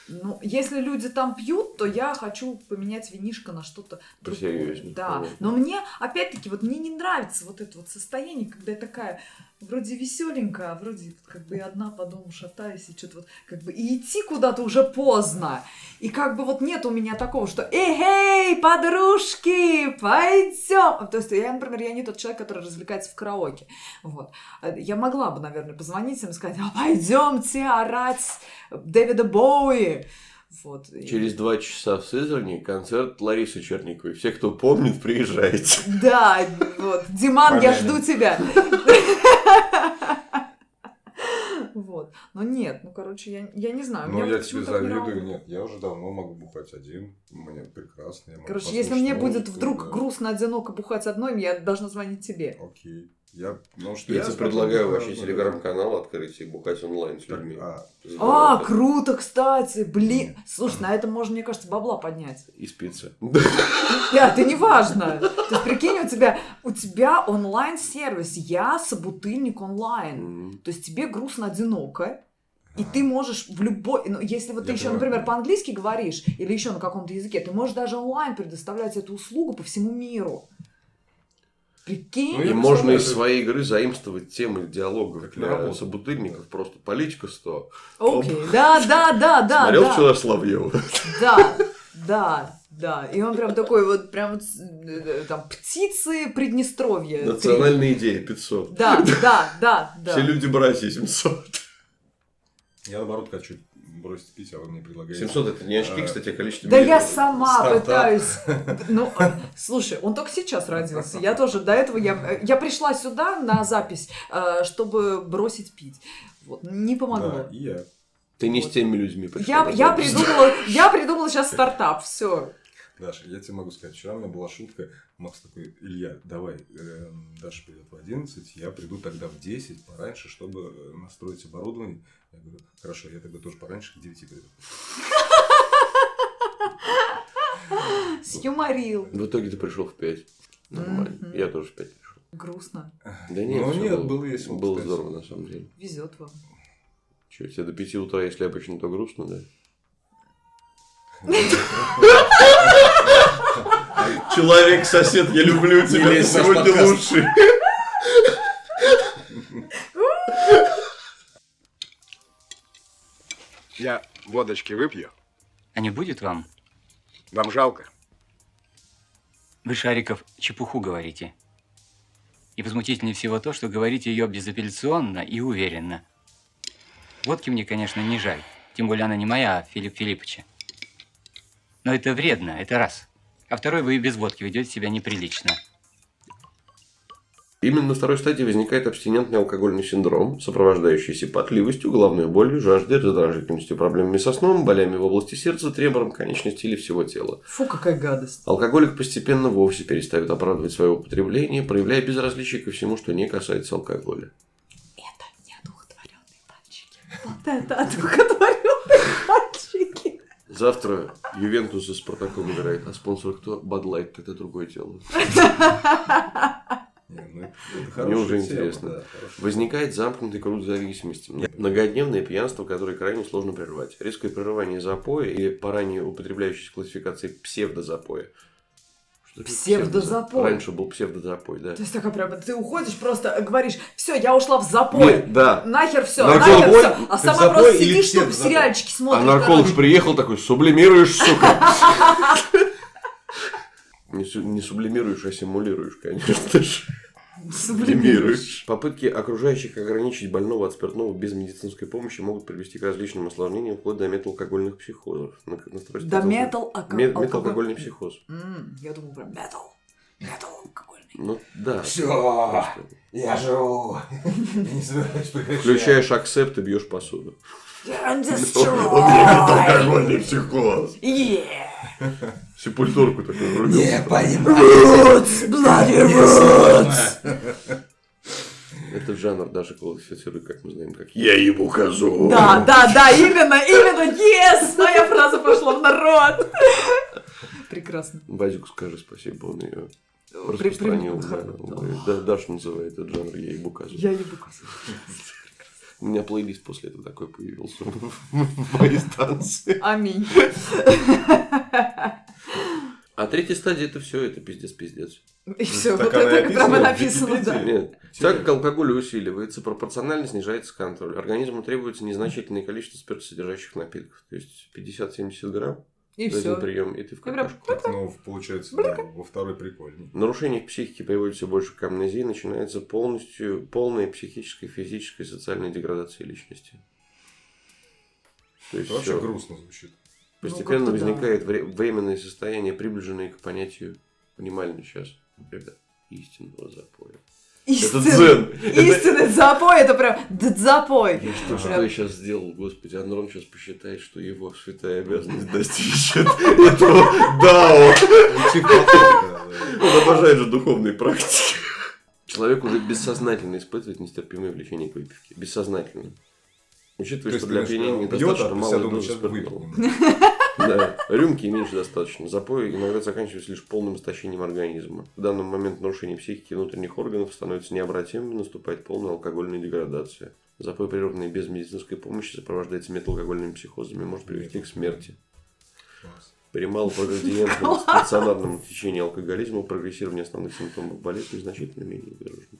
Speaker 9: Ну, если люди там пьют, то я хочу поменять винишко на что-то другое. Да. Понятно. Но мне, опять-таки, вот мне не нравится вот это вот состояние, когда я такая вроде веселенькая, а вроде как бы и одна по дому шатаюсь, и что-то вот как бы и идти куда-то уже поздно. И как бы вот нет у меня такого, что эй, подружки, пойдем. То есть я, например, я не тот человек, который развлекается в караоке. Вот. Я могла бы, наверное, позвонить им и сказать, а пойдемте орать Дэвида Боуи. Вот.
Speaker 10: Через два часа в Сызрани концерт Ларисы Черниковой. Все, кто помнит, приезжайте.
Speaker 9: Да, вот. Диман, я жду тебя. Вот. Но нет, ну, короче, я, я не знаю.
Speaker 6: Ну, я тебе завидую. Нет, я уже давно могу бухать один. Мне прекрасно. Я
Speaker 9: короче, если мне будет вдруг грустно, одиноко бухать одной, я должна звонить тебе.
Speaker 6: Окей. Я, ну,
Speaker 10: что я, я тебе предлагаю вообще телеграм-канал открыть и бухать онлайн с людьми.
Speaker 9: А, а круто, кстати. Блин. Слушай, на этом можно, мне кажется, бабла поднять.
Speaker 10: И спиться.
Speaker 9: Да, это не важно. То есть, прикинь, у тебя, у тебя онлайн-сервис. Я собутыльник онлайн. То есть, тебе грустно одиноко. И ты можешь в любой, ну, если вот я ты еще, например, по-английски говоришь или еще на каком-то языке, ты можешь даже онлайн предоставлять эту услугу по всему миру. Прикинь.
Speaker 10: Ну, и можно из своей игры заимствовать темы диалогов для собутыльников. Просто политика 100.
Speaker 9: Окей, okay. да, да, да, да.
Speaker 10: Смотрел
Speaker 9: да.
Speaker 10: вчера Славьева?
Speaker 9: Да, да, да. И он прям такой вот, прям э, там, птицы Приднестровья.
Speaker 10: Национальная идея 500.
Speaker 9: Да, да, да, да.
Speaker 10: Все люди братья 700.
Speaker 6: Я наоборот хочу бросить пить, а вы мне предлагаете...
Speaker 10: 700 это не очки, а, кстати, а количество
Speaker 9: Да я сама стартап. пытаюсь... Ну, слушай, он только сейчас родился. Я тоже до этого... Я, я пришла сюда на запись, э, чтобы бросить пить. Вот, не помогло.
Speaker 6: Да, и я.
Speaker 10: Ты не
Speaker 9: вот.
Speaker 10: с теми людьми пришла.
Speaker 9: Я, я, придумала, я придумала сейчас стартап, все.
Speaker 6: Даша, я тебе могу сказать, вчера у меня была шутка, Макс такой, Илья, давай, э, Даша придет в 11, я приду тогда в 10, пораньше, чтобы настроить оборудование. Я говорю, хорошо, я тогда тоже пораньше к 9 приду.
Speaker 9: Сюморил.
Speaker 10: В итоге ты пришел в 5. Нормально. Я тоже в 5 пришел.
Speaker 9: Грустно.
Speaker 10: Да нет,
Speaker 6: ну, нет,
Speaker 10: было,
Speaker 6: было весело.
Speaker 10: Было здорово, на самом деле.
Speaker 9: Везет вам.
Speaker 10: Че, тебе до 5 утра, если обычно, то грустно, да? Человек-сосед, я люблю тебя, ты сегодня лучший.
Speaker 16: Я водочки выпью.
Speaker 17: А не будет вам?
Speaker 16: Вам жалко?
Speaker 17: Вы, Шариков, чепуху говорите. И возмутительнее всего то, что говорите ее безапелляционно и уверенно. Водки мне, конечно, не жаль. Тем более она не моя, а Филипп Филипповича. Но это вредно, это раз. А второй, вы и без водки ведете себя неприлично.
Speaker 10: Именно на второй стадии возникает абстинентный алкогольный синдром, сопровождающийся потливостью, головной болью, жаждой, раздражительностью, проблемами со сном, болями в области сердца, тремором конечностей или всего тела.
Speaker 9: Фу, какая гадость.
Speaker 10: Алкоголик постепенно вовсе перестает оправдывать свое употребление, проявляя безразличие ко всему, что не касается алкоголя.
Speaker 9: Это не одухотворенные мальчики. Вот это одухотворенные.
Speaker 10: Завтра Ювентус и Спартаком играет, а спонсор кто? Бадлайт, это другое дело.
Speaker 6: Ну,
Speaker 10: Мне уже интересно. Возникает замкнутый круг зависимости. Многодневное пьянство, которое крайне сложно прервать. Резкое прерывание запоя или по ранее употребляющейся классификации псевдозапоя.
Speaker 9: Псевдозапой.
Speaker 10: Раньше был псевдозапой, да.
Speaker 9: То есть такая прям, ты уходишь просто, говоришь, все, я ушла в запой.
Speaker 10: Нет, да.
Speaker 9: Нахер все, нахер все. А сама просто сидишь, тут сериальчики смотришь.
Speaker 10: А нарколог приехал такой, сублимируешь, сука. Не сублимируешь, а симулируешь, конечно же. Сублимируешь. Попытки окружающих ограничить больного от спиртного без медицинской помощи могут привести к различным осложнениям, вплоть до металлокогольных психозов.
Speaker 9: На, на до метал
Speaker 10: Металлокогольный психоз.
Speaker 9: я думал про метал. Металлокогольный.
Speaker 10: Ну, да.
Speaker 16: Все, я живу.
Speaker 10: Включаешь акцепт и бьешь посуду.
Speaker 9: Он
Speaker 10: меня металлокогольный психоз.
Speaker 9: Yeah.
Speaker 10: Сепультурку такой врубил.
Speaker 16: Не понимаю.
Speaker 9: Roots.
Speaker 10: Этот жанр даже квалифицирует, как мы знаем, как «Я ему козу».
Speaker 9: Да, да, да, именно, именно, yes! Моя фраза пошла в народ. Прекрасно.
Speaker 10: Базику скажи спасибо, он ее распространил. Да, да, Даша называет этот жанр «Я ебу козу».
Speaker 9: Я ебу козу.
Speaker 10: У меня плейлист после этого такой появился в моей станции.
Speaker 9: Аминь.
Speaker 10: А третья стадия это все, это пиздец-пиздец.
Speaker 9: И все, вот это прямо написано, да.
Speaker 10: Нет. Так как алкоголь усиливается, пропорционально снижается контроль. Организму требуется незначительное количество спиртосодержащих напитков. То есть 50-70 грамм
Speaker 9: и за
Speaker 10: один прием, и ты в какашку.
Speaker 6: Ну, получается, да, во второй прикольный.
Speaker 10: Нарушение в психике приводит все больше к амнезии, начинается полностью полная психическая, физическая, социальная деградация личности.
Speaker 6: То есть Это вообще все. грустно звучит.
Speaker 10: Постепенно ну, возникает да. временное состояние, приближенное к понятию, внимание сейчас, ребят, истинного запоя. Это дзен.
Speaker 9: Истинный запой, это прям дзапой.
Speaker 10: Что, что я сейчас сделал, господи, Андрон сейчас посчитает, что его святая обязанность достичь этого дао. Он обожает же духовные практики. Человек уже бессознательно испытывает нестерпимое влечение к выпивке. Бессознательно. Учитывая, что для опьянения недостаточно мало дозы спиртного. Да, рюмки меньше достаточно. Запой иногда заканчивается лишь полным истощением организма. В данный момент нарушение психики и внутренних органов становится необратимым наступает полная алкогольная деградация. Запой, прерванный без медицинской помощи, сопровождается металлокогольными психозами и может привести к смерти. При малопрогрессиентном стационарном течении алкоголизма прогрессирование основных симптомов болезни значительно менее выражено.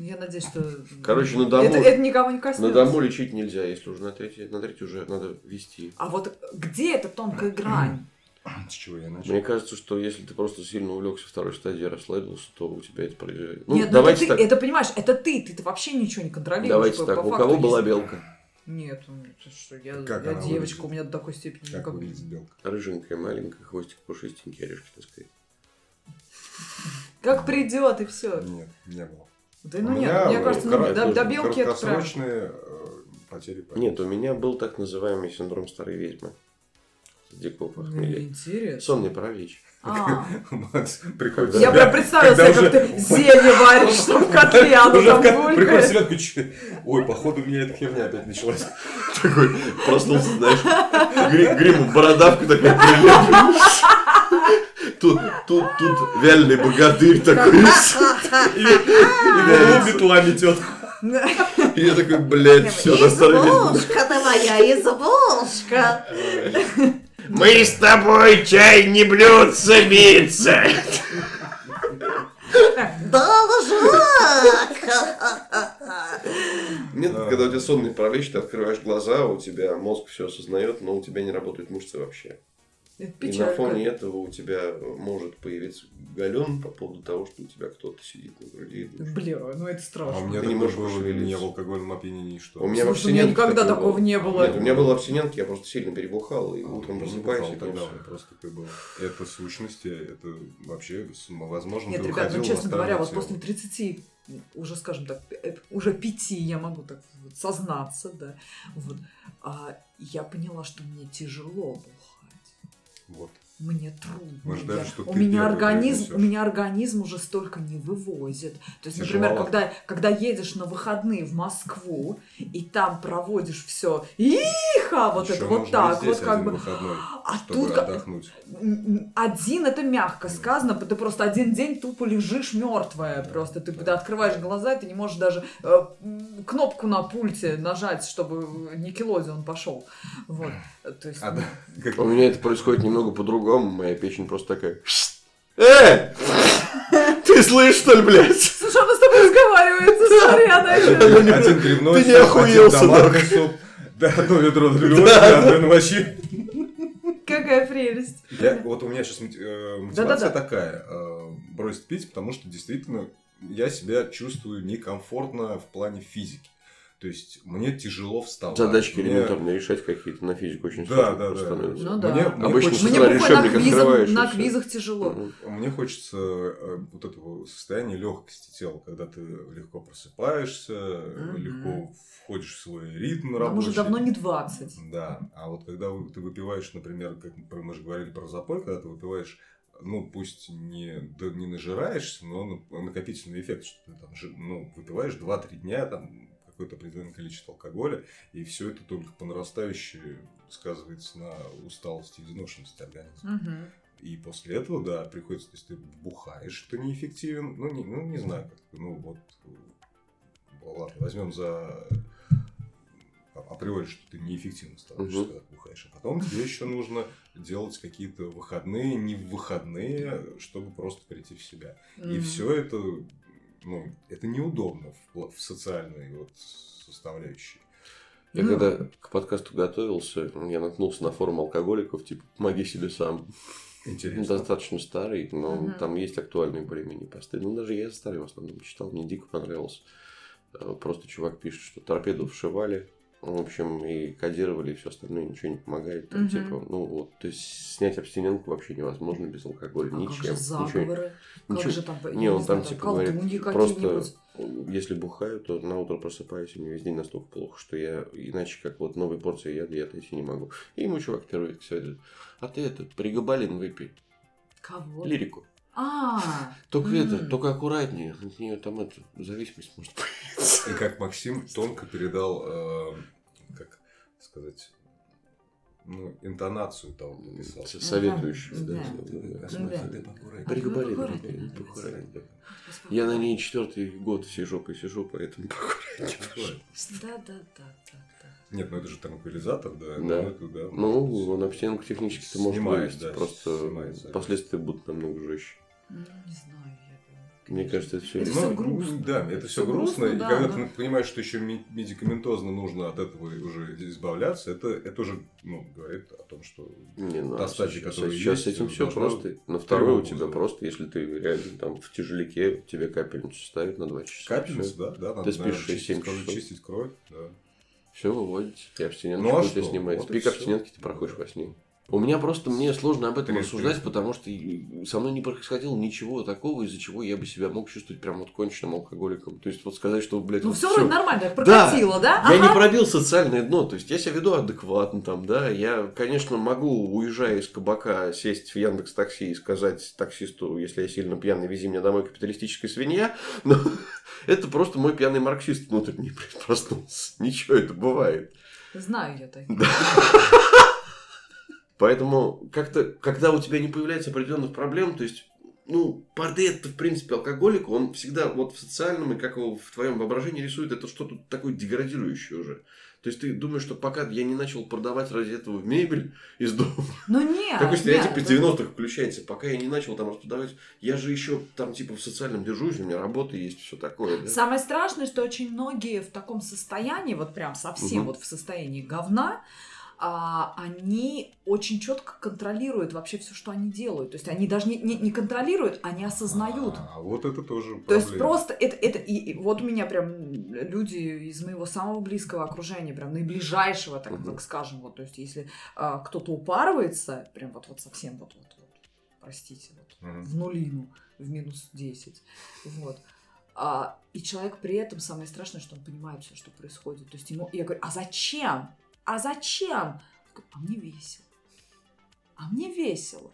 Speaker 9: Ну, я надеюсь, что...
Speaker 10: Короче, на дому...
Speaker 9: Это, это никого не коснется.
Speaker 10: На дому лечить нельзя, если уже на третий, на третий уже надо вести.
Speaker 9: А вот где эта тонкая грань?
Speaker 6: С чего я начал?
Speaker 10: Мне кажется, что если ты просто сильно увлекся второй стадией расслабился, то у тебя это произойдет. Ну,
Speaker 9: Нет, давайте это, ты, так... это понимаешь, это ты, ты, ты вообще ничего не контролируешь.
Speaker 10: Давайте
Speaker 9: по,
Speaker 10: так,
Speaker 9: по
Speaker 10: у кого была есть... белка?
Speaker 9: Нет, ну, это что, я, как я девочка, выглядит? у меня до такой степени
Speaker 6: как никак... выглядит белка?
Speaker 10: Рыженькая, маленькая, хвостик пушистенький, орешки таскает.
Speaker 9: Как придет и все.
Speaker 6: Нет, не было.
Speaker 9: Да ну нет, мне кажется, ну, до, до белки это
Speaker 6: прям... Э, потери памяти.
Speaker 10: Нет, у меня был так называемый синдром старой ведьмы. Дикого похмелья.
Speaker 9: Интересно.
Speaker 10: Сонный паралич.
Speaker 9: А. Я прям представила себе, как ты зелье варишь, что в котле оно там
Speaker 6: селедка, ой, походу у меня эта херня опять началась.
Speaker 10: Такой, проснулся, знаешь, гриму, бородавку такой прилепленный. Тут, тут, тут вяльный богатырь такой.
Speaker 6: И его метла метет.
Speaker 10: И я такой, блядь, все, на старый
Speaker 11: Избушка ты моя, избушка.
Speaker 10: Мы с тобой чай не блюдца биться.
Speaker 11: Должок!
Speaker 10: Нет, когда у тебя сонный паралич, ты открываешь глаза, у тебя мозг все осознает, но у тебя не работают мышцы вообще. И на фоне этого у тебя может появиться гален по поводу того, что у тебя кто-то сидит на груди.
Speaker 9: Бля, ну это страшно.
Speaker 6: А у меня
Speaker 10: Ты не можешь
Speaker 6: было
Speaker 10: пошевелиться.
Speaker 6: не в алкогольном опьянении, что...
Speaker 10: У меня,
Speaker 9: Слушай, у меня никогда такого не было.
Speaker 10: Нет, у меня был абстинентки, я просто сильно перебухал, и утром
Speaker 6: Я не
Speaker 10: просыпаюсь, и
Speaker 6: тогда, меня просто такое было. Это в сущности, это вообще, возможно,
Speaker 9: Нет,
Speaker 6: ты
Speaker 9: ребят, ну честно говоря, вот
Speaker 6: сторону
Speaker 9: после 30, уже, скажем так, э, уже пяти я могу так вот сознаться, да, вот, а я поняла, что мне тяжело бухать.
Speaker 6: Вот.
Speaker 9: Мне трудно.
Speaker 6: Мы ждали,
Speaker 9: Я-
Speaker 6: что
Speaker 9: у меня организм, у меня организм уже столько не вывозит. То есть, например,
Speaker 6: Тяжеловато.
Speaker 9: когда, когда едешь на выходные в Москву и там проводишь все, иха, вот
Speaker 6: Ещё
Speaker 9: это вот так, вот как бы.
Speaker 6: выходной,
Speaker 9: А
Speaker 6: чтобы
Speaker 9: тут как-
Speaker 6: отдохнуть.
Speaker 9: Один это мягко сказано, ты просто один день тупо лежишь мертвая, просто ты, ты открываешь глаза, и ты не можешь даже э, кнопку на пульте нажать, чтобы Никелодион пошел. Вот, то есть.
Speaker 6: А, да, как-
Speaker 10: У меня это происходит немного по-другому. Моя печень просто такая... Э! Ты слышишь, что ли, блядь?
Speaker 9: Слушай, она с тобой разговаривает, смотри, она еще...
Speaker 6: Один грибной
Speaker 10: Ты не
Speaker 6: суп,
Speaker 10: охуелся,
Speaker 6: один томатный суп, да, одно ведро другое,
Speaker 10: Да.
Speaker 6: да, вообще.
Speaker 9: Какая прелесть.
Speaker 6: Я, вот у меня сейчас мотивация
Speaker 9: Да-да-да.
Speaker 6: такая, э, бросить пить, потому что действительно я себя чувствую некомфортно в плане физики. То есть мне тяжело вставать.
Speaker 10: Задачки
Speaker 6: Мне-
Speaker 10: элементарные решать какие-то на физику очень
Speaker 6: Да,
Speaker 10: сложно
Speaker 6: да, да.
Speaker 10: становится.
Speaker 9: Ну да.
Speaker 6: Мне- мне
Speaker 10: Обычно
Speaker 6: хочется-
Speaker 9: Мне буквально на,
Speaker 10: и
Speaker 9: на квизах тяжело.
Speaker 10: Мгм.
Speaker 6: Мне хочется э, вот этого состояния легкости тела, когда ты легко просыпаешься,
Speaker 9: Мгм.
Speaker 6: легко входишь в свой ритм
Speaker 9: Нам
Speaker 6: рабочий.
Speaker 9: уже давно не 20.
Speaker 6: Да, а вот когда ты выпиваешь, например, как мы- же говорили про запой, когда ты выпиваешь, ну, пусть не, да не нажираешься, но на- накопительный эффект, что ты там ну, выпиваешь 2-3 дня, там какое-то определенное количество алкоголя, и все это только по нарастающей сказывается на усталости и изношенности организма.
Speaker 9: Мгм.
Speaker 6: И после этого, да, приходится, то есть ты бухаешь, ты неэффективен, ну, не, ну, не знаю, как, ну, вот, э, ладно, возьмем за а- априори, что ты неэффективно становишься,
Speaker 10: Мгм.
Speaker 6: когда ты бухаешь. А потом тебе еще нужно делать какие-то выходные, не в выходные, чтобы просто прийти в себя. И
Speaker 9: Мгм.
Speaker 6: все это, ну, это неудобно в, в социальной вот составляющей.
Speaker 10: Я
Speaker 9: Ну.
Speaker 10: когда к подкасту готовился, я наткнулся на форум алкоголиков, типа «Помоги себе сам».
Speaker 6: Интересно.
Speaker 10: Достаточно старый, но
Speaker 9: Мгм.
Speaker 10: там есть актуальные более-менее посты. Ну, даже я старый в основном читал, мне дико понравился. Э, Просто чувак пишет, что торпеду вшивали, В общем, и кодировали, и все остальное ничего не помогает. Там,
Speaker 9: Мгм.
Speaker 10: типа, ну вот, то есть снять абстинентку вообще невозможно без алкоголя.
Speaker 9: А как
Speaker 10: ничем.
Speaker 9: же заговоры? Как
Speaker 10: ничего.
Speaker 9: же там,
Speaker 10: не,
Speaker 9: не
Speaker 10: он
Speaker 9: знаю,
Speaker 10: там
Speaker 9: там
Speaker 10: типа говорит, просто
Speaker 9: какие-нибудь.
Speaker 10: если бухаю, то на утро просыпаюсь, и мне весь день настолько плохо, что я иначе как вот новой порции яда я отойти не могу. И ему чувак первый все это, а ты это, пригабалин выпей.
Speaker 9: Кого?
Speaker 10: Лирику.
Speaker 9: А,
Speaker 10: Только это, только аккуратнее. От нее там это, зависимость может появиться.
Speaker 6: И как Максим тонко передал, э, как сказать, ну, интонацию того, кто писал.
Speaker 10: С- советующий, да.
Speaker 6: Да.
Speaker 10: Да. Выпей, поаккуратнее. Я на ней четвертый год сижу, поэтому поаккуратнее.
Speaker 9: Да, да, да, да, да.
Speaker 6: Нет, ну это же транквилизатор, да. ну,
Speaker 10: Да.
Speaker 6: это, да,
Speaker 10: Ну, он абстинентку технически-то может вывести,
Speaker 6: да,
Speaker 10: просто
Speaker 6: снимает,
Speaker 10: последствия будут намного жестче.
Speaker 9: Ну, не знаю, я.
Speaker 10: Мне кажется, это все...
Speaker 9: Это всё грустно.
Speaker 6: Ну, Да, это все
Speaker 9: Всё
Speaker 6: грустно.
Speaker 9: грустно,
Speaker 6: и
Speaker 9: да,
Speaker 6: когда
Speaker 9: но-
Speaker 6: ты понимаешь, что еще ме- медикаментозно нужно от этого уже избавляться, это, это уже ну, говорит о том, что
Speaker 10: Не, ну,
Speaker 6: та стадия, которая
Speaker 10: сейчас
Speaker 6: есть,
Speaker 10: с этим все
Speaker 6: должна
Speaker 10: просто. На второй у тебя просто, если ты реально там в тяжеляке, тебе капельницу ставят на 2 часа.
Speaker 6: Капельница,
Speaker 10: Всё.
Speaker 6: да, да, надо,
Speaker 10: Ты спишь
Speaker 6: наверное,
Speaker 10: 6-7
Speaker 6: чистить кровь,
Speaker 10: часов.
Speaker 6: чистить кровь, да.
Speaker 10: Все выводите. И абстинентку
Speaker 6: Ну, а
Speaker 10: у тебя
Speaker 6: что?
Speaker 10: снимается.
Speaker 6: Вот
Speaker 10: Пик абстинентки ты проходишь во сне. У меня просто, мне сложно об этом рассуждать, потому что со мной не происходило ничего такого, из-за чего я бы себя мог чувствовать прям вот конченным алкоголиком. То есть, вот сказать, что, блядь,
Speaker 9: Ну,
Speaker 10: вот
Speaker 9: все вроде нормально, прокатило, да?
Speaker 10: Я не
Speaker 9: Ага.
Speaker 10: пробил социальное дно, то есть я себя веду адекватно там, да. Я, конечно, могу, уезжая из кабака, сесть в Яндекс Такси и сказать таксисту, если я сильно пьяный, вези меня домой капиталистическая свинья, но это просто мой пьяный марксист внутренний проснулся. Ничего, это бывает.
Speaker 9: Знаю я так.
Speaker 10: Поэтому как-то, когда у тебя не появляется определенных проблем, то есть, ну, портрет в принципе, алкоголика, он всегда вот в социальном и как его в твоем воображении рисует, это что-то такое деградирующее уже. То есть, ты думаешь, что пока я не начал продавать ради этого мебель из дома,
Speaker 9: Ну нет.
Speaker 10: такой стереотип из 90-х включается, пока я не начал там распродавать, я же еще там типа в социальном держусь, у меня работа есть, все такое. да.
Speaker 9: Самое страшное, что очень многие в таком состоянии, вот прям совсем
Speaker 10: Мгм.
Speaker 9: вот в состоянии говна, а, они очень четко контролируют вообще все, что они делают. То есть они даже не, не, не контролируют, они осознают.
Speaker 6: А вот это тоже
Speaker 9: То есть
Speaker 6: проблема.
Speaker 9: просто это, это и, и вот у меня прям люди из моего самого близкого окружения, прям наиближайшего, так, так скажем, вот, то есть если а, кто-то упарывается, прям вот, вот совсем вот, вот, вот простите, вот,
Speaker 6: Мгм.
Speaker 9: в нулину, в минус 10, вот, а, и человек при этом, самое страшное, что он понимает все, что происходит, то есть ему, я говорю, а зачем? А зачем? А мне весело. А мне весело.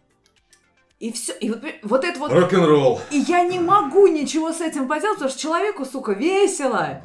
Speaker 9: И все. И вот, вот это вот...
Speaker 6: Рок-н-ролл.
Speaker 9: И я не могу ничего с этим поделать, потому что человеку, сука, весело.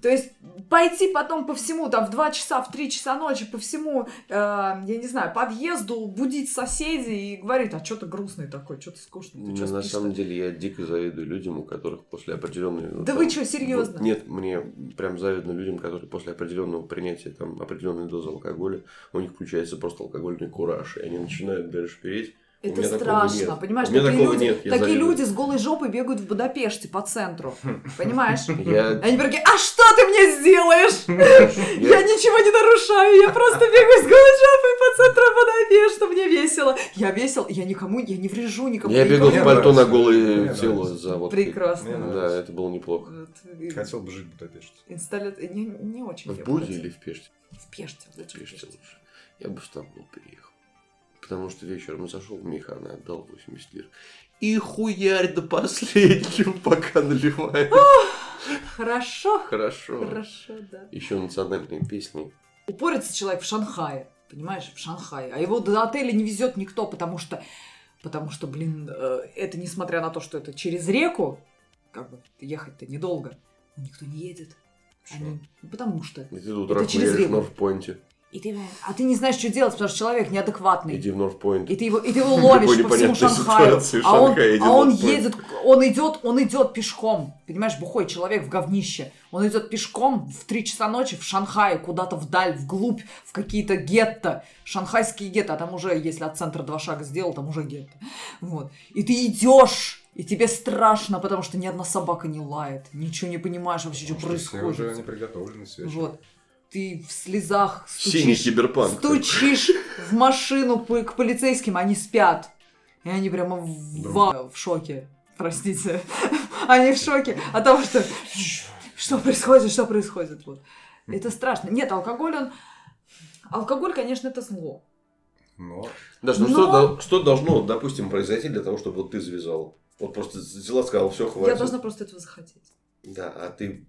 Speaker 9: То есть пойти потом по всему, там, в 2 часа, в 3 часа ночи, по всему, э, я не знаю, подъезду, будить соседей и говорить, а что ты грустный такой, что ты скучный, ты
Speaker 10: Ну,
Speaker 9: что
Speaker 10: на
Speaker 9: спишь
Speaker 10: самом деле я дико завидую людям, у которых после определенной...
Speaker 9: Да вы чё, серьезно?
Speaker 10: вот нет, мне прям завидно людям, которые после определенного принятия там определенной дозы алкоголя, у них включается просто алкогольный кураж, и они начинают дальше переть.
Speaker 9: Это страшно,
Speaker 10: нет.
Speaker 9: понимаешь?
Speaker 10: У меня
Speaker 9: Такие, люди,
Speaker 10: нет, я
Speaker 9: такие
Speaker 10: завидую.
Speaker 9: люди с голой жопой бегают в Будапеште по центру. Понимаешь?
Speaker 10: Я-
Speaker 9: Они такие, а что ты мне сделаешь? Я ничего не нарушаю, я просто бегаю с голой жопой по центру Будапешта, мне весело. Я весел, я никому, я не врежу никому.
Speaker 10: Я бегал в пальто на голое тело за водкой.
Speaker 9: Прекрасно.
Speaker 10: Да, это было неплохо.
Speaker 9: Вот.
Speaker 6: Хотел бы жить в Будапеште.
Speaker 9: Инсталля... Не, не очень.
Speaker 10: В Буде или в Пеште?
Speaker 9: В Пеште. лучше в
Speaker 10: Пеште
Speaker 9: Пеште.
Speaker 10: лучше. Я бы в Стамбул переехал. Потому что вечером зашел в Механа и отдал 80 лир. И хуярь до последнего, пока наливает.
Speaker 9: Хорошо.
Speaker 10: Хорошо.
Speaker 9: Хорошо, да.
Speaker 10: Еще национальные песни.
Speaker 9: Упорится человек в Шанхае, понимаешь, в Шанхае, а его до отеля не везет никто, потому что, потому что, блин, э, это несмотря на то, что это через реку, как бы ехать-то недолго, никто не едет. Они- ну, потому что.
Speaker 10: И ты
Speaker 9: Это через
Speaker 10: едешь в
Speaker 9: реку. И ты, а ты не знаешь, что делать, потому что человек неадекватный.
Speaker 10: Иди в Норфпойнт.
Speaker 9: И ты его, и ты его ловишь по всему Шанхаю. А он, а он едет, он идет, он идет пешком. Понимаешь, бухой человек в говнище. Он идет пешком в 3 часа ночи в Шанхае, куда-то вдаль, вглубь, в какие-то гетто. Шанхайские гетто, а там уже, если от центра два шага сделал, там уже гетто. Вот. И ты идешь, и тебе страшно, потому что ни одна собака не лает. Ничего не понимаешь вообще, что
Speaker 6: что все уже
Speaker 9: происходит.
Speaker 6: не приготовлены с вечера.
Speaker 9: Вот. Ты в слезах
Speaker 10: Синий
Speaker 9: стучишь,
Speaker 10: киберпанк.
Speaker 9: стучишь в машину к полицейским, они спят. И они прямо в, в- в шоке. Простите. Они в шоке о том, что что происходит, что происходит. Вот. Это страшно. Нет, алкоголь, он... Алкоголь, конечно, это зло.
Speaker 6: Но...
Speaker 10: Даже, ну Но... Что, что должно, допустим, произойти для того, чтобы вот ты завязал? Вот просто взяла, сказала, все, хватит.
Speaker 9: Я должна просто этого захотеть.
Speaker 10: Да, а ты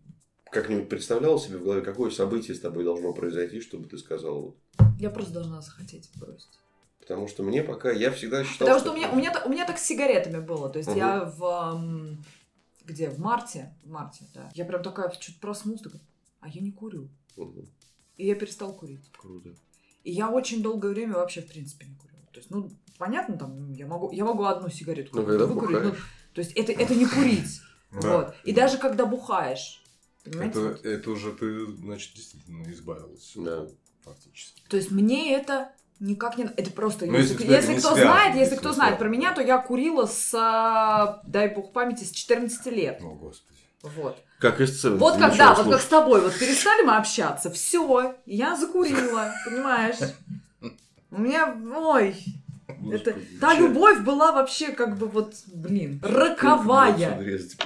Speaker 10: как-нибудь представляла себе в голове, какое событие с тобой должно произойти, чтобы ты сказала?
Speaker 9: Я просто должна захотеть бросить.
Speaker 10: Потому что мне пока, я всегда считал...
Speaker 9: Потому что, что у, меня, у, меня, у меня так с сигаретами было. То есть угу. я в... Где? В марте? В марте, да. Я прям такая, чуть проснулась, такая, а я не курю. Угу. И я перестал курить.
Speaker 10: Круто.
Speaker 9: И я очень долгое время вообще, в принципе, не курила. То есть, ну, понятно, там, я могу, я могу одну сигарету
Speaker 10: ну, когда
Speaker 9: выкурить. Ну, то есть, это, это не курить. Вот. И даже когда бухаешь.
Speaker 6: Это, это уже ты, значит, действительно избавилась.
Speaker 10: Да.
Speaker 6: Фактически.
Speaker 9: То есть, мне это никак не... Это просто... Но ну, если, если, если кто знает, если кто знает про меня, то я курила с, а, дай бог памяти, с 14 лет.
Speaker 6: О, Господи.
Speaker 9: Вот.
Speaker 10: Как из сцены.
Speaker 9: Вот когда, вот как с тобой, вот перестали мы общаться, все, я закурила, понимаешь? У меня, ой, это, та любовь была вообще как бы вот, блин, роковая.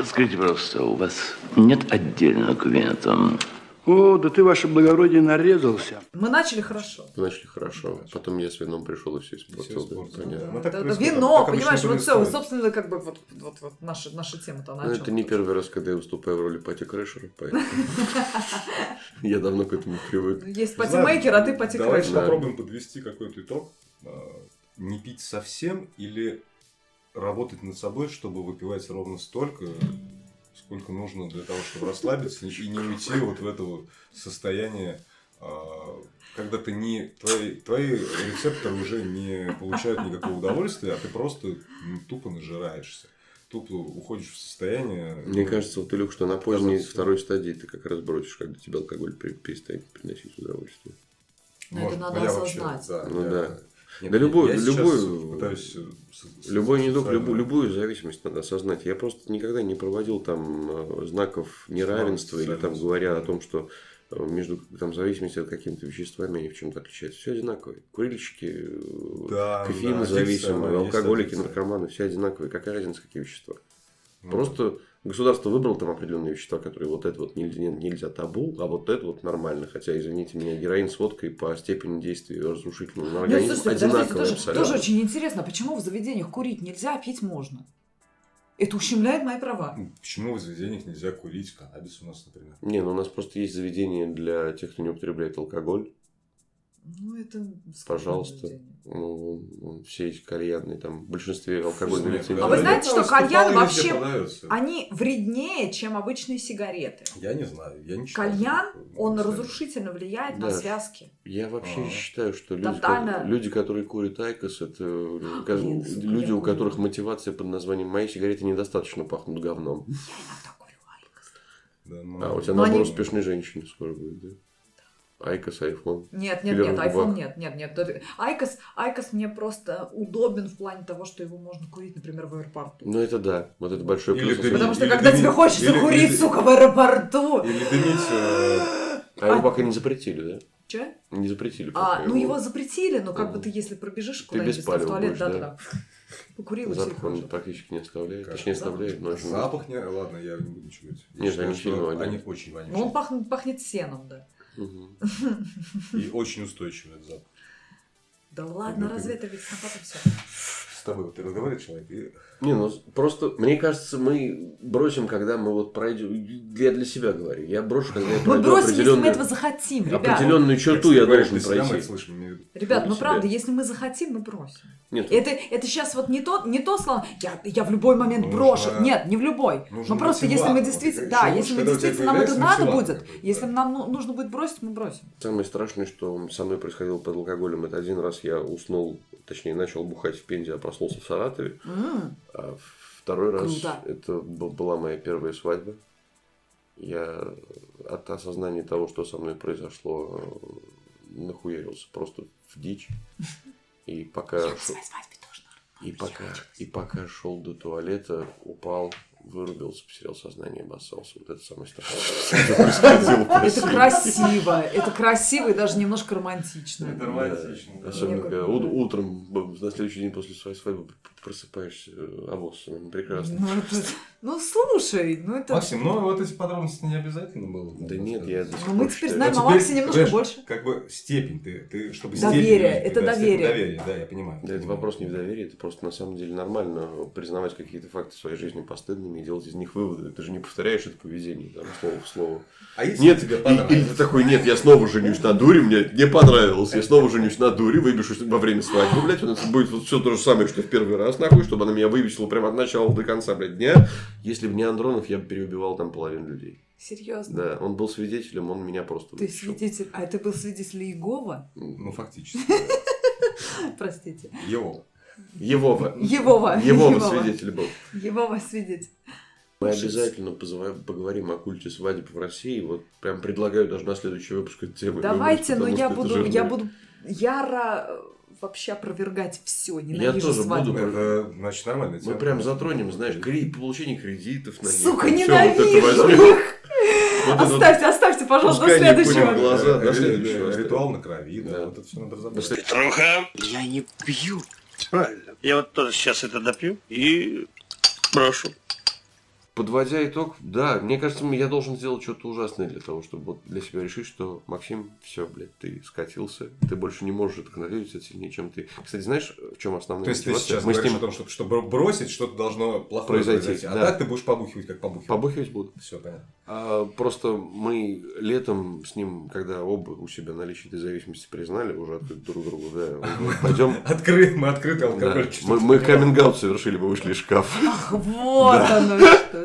Speaker 18: Скажите, пожалуйста, у вас нет отдельного кабинета?
Speaker 19: О, да ты, ваше благородие, нарезался.
Speaker 9: Мы начали хорошо.
Speaker 10: Мы начали хорошо. Потом я с вином пришел и все испортил. Да,
Speaker 9: понятно. Да, да, вино, понимаешь, вот все, собственно, как бы вот, вот, вот наша, наша тема-то
Speaker 10: Ну, это не первый раз, когда я выступаю в роли party crasher а, поэтому я давно к этому привык.
Speaker 9: Ну, есть party maker, а ты party
Speaker 6: Давайте попробуем подвести какой-то итог. Не пить совсем или работать над собой, чтобы выпивать ровно столько, сколько нужно для того, чтобы расслабиться и не уйти вот в это вот состояние, а, когда ты не твои, твои рецепторы уже не получают никакого удовольствия, а ты просто ну, тупо нажираешься. Тупо уходишь в состояние.
Speaker 10: Мне ну, кажется, вот, Илюх, что на поздней второй стадии ты как раз бросишь, когда тебе алкоголь перестанет приносить удовольствие.
Speaker 9: Но это надо осознать.
Speaker 10: Вообще, да, ну я, да. Нет, да любую, я любую, пытаюсь любой недуг, любую, любую зависимость надо осознать. Я просто никогда не проводил там э, знаков неравенства или там говоря о том, что э, между там зависимости от какими-то веществами они в чем-то отличаются. Все одинаковые. Курильщики, э, да, кофеинозависимые, да, алкоголики, наркоманы, все одинаковые. Какая разница, какие вещества? Ну, Просто государство выбрало там определенные вещества, которые вот это вот нельзя, нельзя табу, а вот это вот нормально. Хотя, извините меня, героин с водкой по степени действия разрушительного на организм ну, слушайте, одинаковые
Speaker 9: тоже, тоже очень интересно, почему в заведениях курить нельзя, а пить можно? Это ущемляет мои права.
Speaker 6: Почему в заведениях нельзя курить каннабис у нас, например?
Speaker 10: Не, ну у нас просто есть заведения для тех, кто не употребляет алкоголь.
Speaker 9: Ну, это...
Speaker 10: Пожалуйста. Ну, все эти кальянные, там, в большинстве алкогольные лицензии.
Speaker 9: А вы знаете, что кальян вообще, они вреднее, чем обычные сигареты?
Speaker 6: Я не знаю, я не читал.
Speaker 9: Кальян, он разрушительно влияет да. на связки.
Speaker 10: Я вообще А-а-а. считаю, что люди, Тотально... люди, которые курят IQOS, это Блин, люди, у которых мотивация под названием «Мои сигареты недостаточно пахнут говном».
Speaker 9: Я иногда курю IQOS.
Speaker 10: Да, ну... А у тебя, они... успешной женщины скоро будет, да? IQOS, iPhone.
Speaker 9: Нет, нет, нет, iPhone нет, нет, нет. IQOS, IQOS мне просто удобен в плане того, что его можно курить, например, в аэропорту.
Speaker 10: Ну это да, вот это большой
Speaker 6: плюс.
Speaker 9: Дымить, Потому что когда дымить, тебе хочется или, курить, или, сука, в аэропорту.
Speaker 6: Или дымить. Э...
Speaker 10: А его пока не запретили, да?
Speaker 9: Че?
Speaker 10: Не запретили.
Speaker 9: А, ну его запретили, но как бы ты, если пробежишь куда-нибудь в туалет, да, да. Покурил и
Speaker 10: Запах он практически не оставляет. Точнее, оставляет, но
Speaker 6: Запах не... Ладно, я не буду чувствовать.
Speaker 10: Нет, они сильно
Speaker 6: Они очень воняют.
Speaker 9: Ну, он пахнет сеном, да.
Speaker 6: И очень устойчивый этот запах.
Speaker 9: Да ладно, разве это ведь собака все?
Speaker 6: Тобой вот ты разговариваешь, человек, и
Speaker 10: не, ну просто, мне кажется, мы бросим, когда мы вот пройдем. Я для себя говорю. Я брошу, когда я
Speaker 9: пройду Мы бросим, если мы этого захотим, ребят.
Speaker 10: Определенную черту я, я должен пройти.
Speaker 9: Слышим, ребят, ну правда, если мы захотим, мы бросим. Нет, это, это сейчас вот не то, не то слово, я, я в любой момент нужно, брошу. Нет, не в любой. Но просто если мы действительно, да, если мы действительно нам это надо будет, если нам ну, нужно будет бросить, мы бросим.
Speaker 10: Самое страшное, что со мной происходило под алкоголем, это один раз я уснул, точнее начал бухать в Пензе, а проснулся в Саратове. А второй раз Круто. это была моя первая свадьба. Я от осознания того, что со мной произошло, нахуярился просто в дичь. И пока... шел... И пока, и пока шел до туалета, упал, вырубился, потерял сознание, обоссался. Вот это самое страшное.
Speaker 9: Это красиво, это красиво и даже немножко романтично.
Speaker 6: Это романтично.
Speaker 10: Особенно, когда утром, на следующий день после своей свадьбы просыпаешься э, обоссанным. Прекрасно.
Speaker 9: Ну, ну, слушай, ну это...
Speaker 6: Максим, ну вот эти подробности не обязательно было.
Speaker 10: Да нет, я
Speaker 9: Ну мы теперь знаем о Максе немножко больше.
Speaker 6: Как бы степень, ты, ты чтобы
Speaker 9: Доверие, это доверие.
Speaker 6: Доверие, да, я понимаю.
Speaker 10: Да, это вопрос не в доверии, это просто на самом деле нормально признавать какие-то факты своей жизни постыдными и делать из них выводы. Ты же не повторяешь это поведение, там, слово в слово.
Speaker 6: А если
Speaker 10: нет,
Speaker 6: тебе
Speaker 10: и, или ты такой, нет, я снова женюсь на дуре, мне не понравилось, я снова женюсь на дуре, выбешусь во время свадьбы, блядь, вот это будет вот все то же самое, что в первый раз, нахуй, чтобы она меня выбесила прямо от начала до конца, блядь, дня. Если бы не Андронов, я бы переубивал там половину людей.
Speaker 9: Серьезно?
Speaker 10: Да, он был свидетелем, он меня просто
Speaker 9: Ты свидетель, а это был свидетель Иегова?
Speaker 6: Ну, фактически.
Speaker 9: Простите.
Speaker 6: Его.
Speaker 10: Его.
Speaker 9: Его.
Speaker 10: Его свидетель был.
Speaker 9: Его свидетель.
Speaker 10: Мы обязательно позываем, поговорим о культе свадеб в России. Вот прям предлагаю даже на следующий выпуск эту тему.
Speaker 9: Давайте, но я буду, я буду яро вообще опровергать все, ненавижу
Speaker 10: Я тоже
Speaker 9: свадьбу.
Speaker 10: буду.
Speaker 6: Это, значит, нормально.
Speaker 10: Мы прям затронем, знаешь, кри- получение кредитов на них.
Speaker 9: Сука,
Speaker 10: там
Speaker 9: ненавижу
Speaker 10: вот
Speaker 9: их!
Speaker 10: Вот это вот
Speaker 9: Оставьте, оставьте, пожалуйста, до следующего.
Speaker 10: глаза, до следующего.
Speaker 6: ри- Ритуал на крови, да, вот это все надо разобрать.
Speaker 12: Петруха, я не пью. Правильно. Я вот тоже сейчас это допью и брошу.
Speaker 10: Подводя итог, да, мне кажется, я должен сделать что-то ужасное для того, чтобы вот для себя решить, что Максим, все, блядь, ты скатился, ты больше не можешь это контролировать, это сильнее, чем ты. Кстати, знаешь, в чем основная
Speaker 6: То есть ты
Speaker 10: мотивация?
Speaker 6: сейчас
Speaker 10: Мы с
Speaker 6: говоришь
Speaker 10: ним
Speaker 6: о том, что чтобы бросить, что-то должно плохое
Speaker 10: Произойти,
Speaker 6: произойти. А
Speaker 10: да.
Speaker 6: так ты будешь побухивать, как побухивать.
Speaker 10: Побухивать буду.
Speaker 6: Все, понятно.
Speaker 10: А, просто мы летом с ним, когда оба у себя наличие этой зависимости признали, уже открыто друг другу, да, пойдем.
Speaker 6: Открыт, мы открытый
Speaker 10: Да.
Speaker 6: алкоголь.
Speaker 10: Мы, мы каминг совершили, мы вышли из шкафа.
Speaker 9: Ах, вот оно что.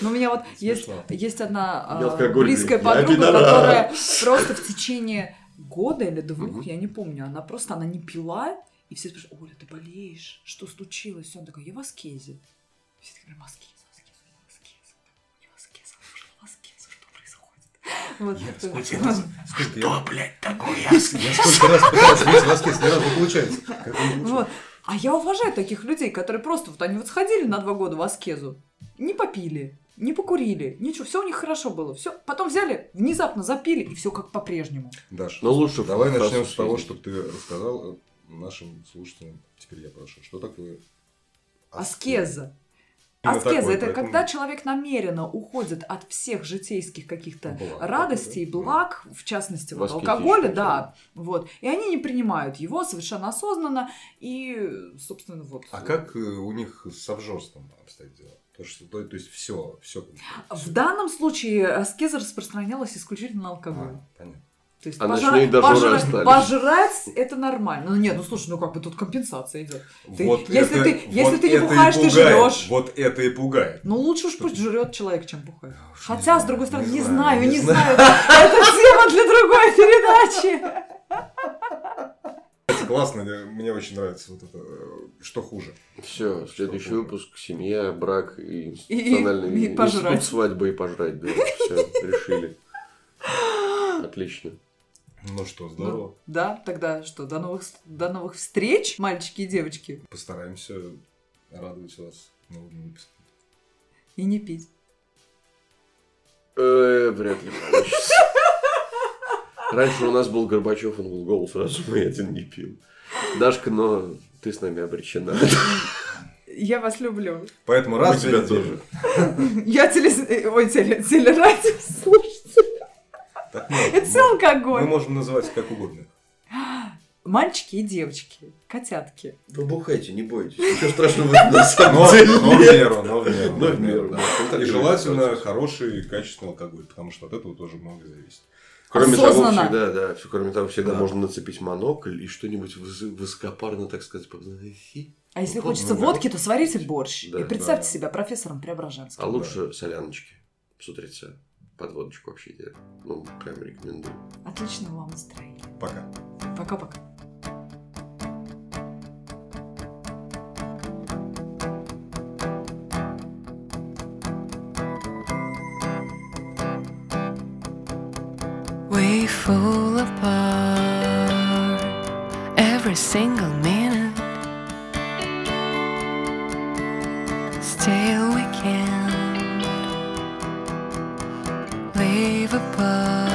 Speaker 9: Ну, у меня вот есть, есть одна
Speaker 10: Я алкоголь,
Speaker 9: близкая
Speaker 10: я
Speaker 9: подруга, которая просто в течение года или двух, я не помню, она просто, она не пила, и все спрашивают, Оля, ты болеешь? Что случилось? И он такой, я в аскезе. Все такие, прям. Я я что происходит? Вот.
Speaker 6: Я
Speaker 9: это-
Speaker 6: сколько раз- сколько я-
Speaker 12: блядь, такое?
Speaker 6: Я сколько раз пытался выйти в воскрес, ни разу не получается. Как
Speaker 9: Вот.
Speaker 6: получается.
Speaker 9: А я уважаю таких людей, которые просто вот они вот сходили на два года в аскезу, не попили, не покурили, ничего, все у них хорошо было, все, потом взяли, внезапно запили и все как по-прежнему.
Speaker 6: Даш,
Speaker 10: Но лучше в
Speaker 6: давай начнем с того, чтобы ты рассказал э, нашим слушателям, теперь я прошу, что такое
Speaker 9: Аскеза. Аскеза
Speaker 6: такое,
Speaker 9: это
Speaker 6: поэтому-
Speaker 9: когда человек намеренно уходит от всех житейских каких-то радостей,
Speaker 6: да.
Speaker 9: благ, в частности, вот, алкоголя, да, вот, и они не принимают его совершенно осознанно, и, собственно, вот.
Speaker 6: А как э, у них с обжорством обстоит дело? То, что, то, то есть все, все.
Speaker 9: В данном случае аскеза распространялась исключительно на алкоголь.
Speaker 6: понятно.
Speaker 9: То есть
Speaker 10: А
Speaker 9: пожра- пожра-
Speaker 10: остались.
Speaker 9: пожрать это нормально. Ну нет, ну слушай, ну как бы тут компенсация идет. Ты-
Speaker 6: Вот
Speaker 9: если
Speaker 6: это-
Speaker 9: ты, если
Speaker 6: вот
Speaker 9: ты не бухаешь, ты жрешь.
Speaker 6: Вот это и пугает.
Speaker 9: Ну лучше уж пусть жрет человек, чем бухает. Хотя, с другой стороны, не,
Speaker 6: не
Speaker 9: знаю,
Speaker 6: знаю,
Speaker 9: не,
Speaker 6: не
Speaker 9: знаю. Это тема для другой передачи.
Speaker 6: Классно, мне- очень нравится вот это, э, что хуже.
Speaker 10: Все, следующий выпуск семья, брак и
Speaker 9: И-
Speaker 10: институциональный
Speaker 9: и
Speaker 10: институт
Speaker 9: пожрать.
Speaker 10: свадьбы и пожрать, да, все, решили. Отлично.
Speaker 6: Ну что, здорово.
Speaker 9: Да, тогда что, до новых, до новых встреч, мальчики и девочки.
Speaker 6: Постараемся радовать вас новыми выпусками.
Speaker 9: И не пить.
Speaker 10: Э, вряд ли получится. Раньше у нас был Горбачев, он был голос разума, я один не пил. Дашка, но ты с нами обречена.
Speaker 9: Я вас люблю.
Speaker 6: Поэтому
Speaker 10: Мы
Speaker 6: раз
Speaker 10: тебя тоже.
Speaker 9: Я телес... э, Ой, теле... телерадио слушайте.
Speaker 6: Нет,
Speaker 9: Это все
Speaker 6: мы-
Speaker 9: алкоголь.
Speaker 6: Мы можем называть как угодно.
Speaker 9: Мальчики и девочки, котятки.
Speaker 10: Вы бухайте, не бойтесь. Ничего страшного на самом деле
Speaker 6: но в меру, но в меру.
Speaker 10: Но в меру, да.
Speaker 6: И желательно хороший, качественный алкоголь, потому что от этого тоже многое зависит.
Speaker 10: Кроме того, всегда, да, кроме того, всегда
Speaker 6: Да.
Speaker 10: можно нацепить монокль и что-нибудь выс- высокопарно, так сказать, произнести.
Speaker 9: А если хочется
Speaker 10: ну,
Speaker 9: водки, то сварите борщ.
Speaker 10: Да,
Speaker 9: и представьте
Speaker 6: да.
Speaker 9: себя профессором Преображенским.
Speaker 10: А лучше соляночки с утреца. Под водочку вообще идеально. Ну, прям рекомендую.
Speaker 9: Отличного вам настроения.
Speaker 6: Пока.
Speaker 9: Пока-пока.
Speaker 20: fall apart every single minute. Still, we can't live apart.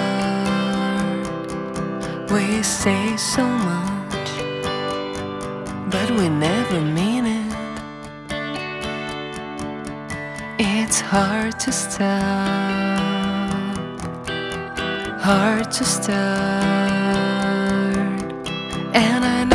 Speaker 20: We say so much, but we never mean it. It's hard to stop hard to start, and I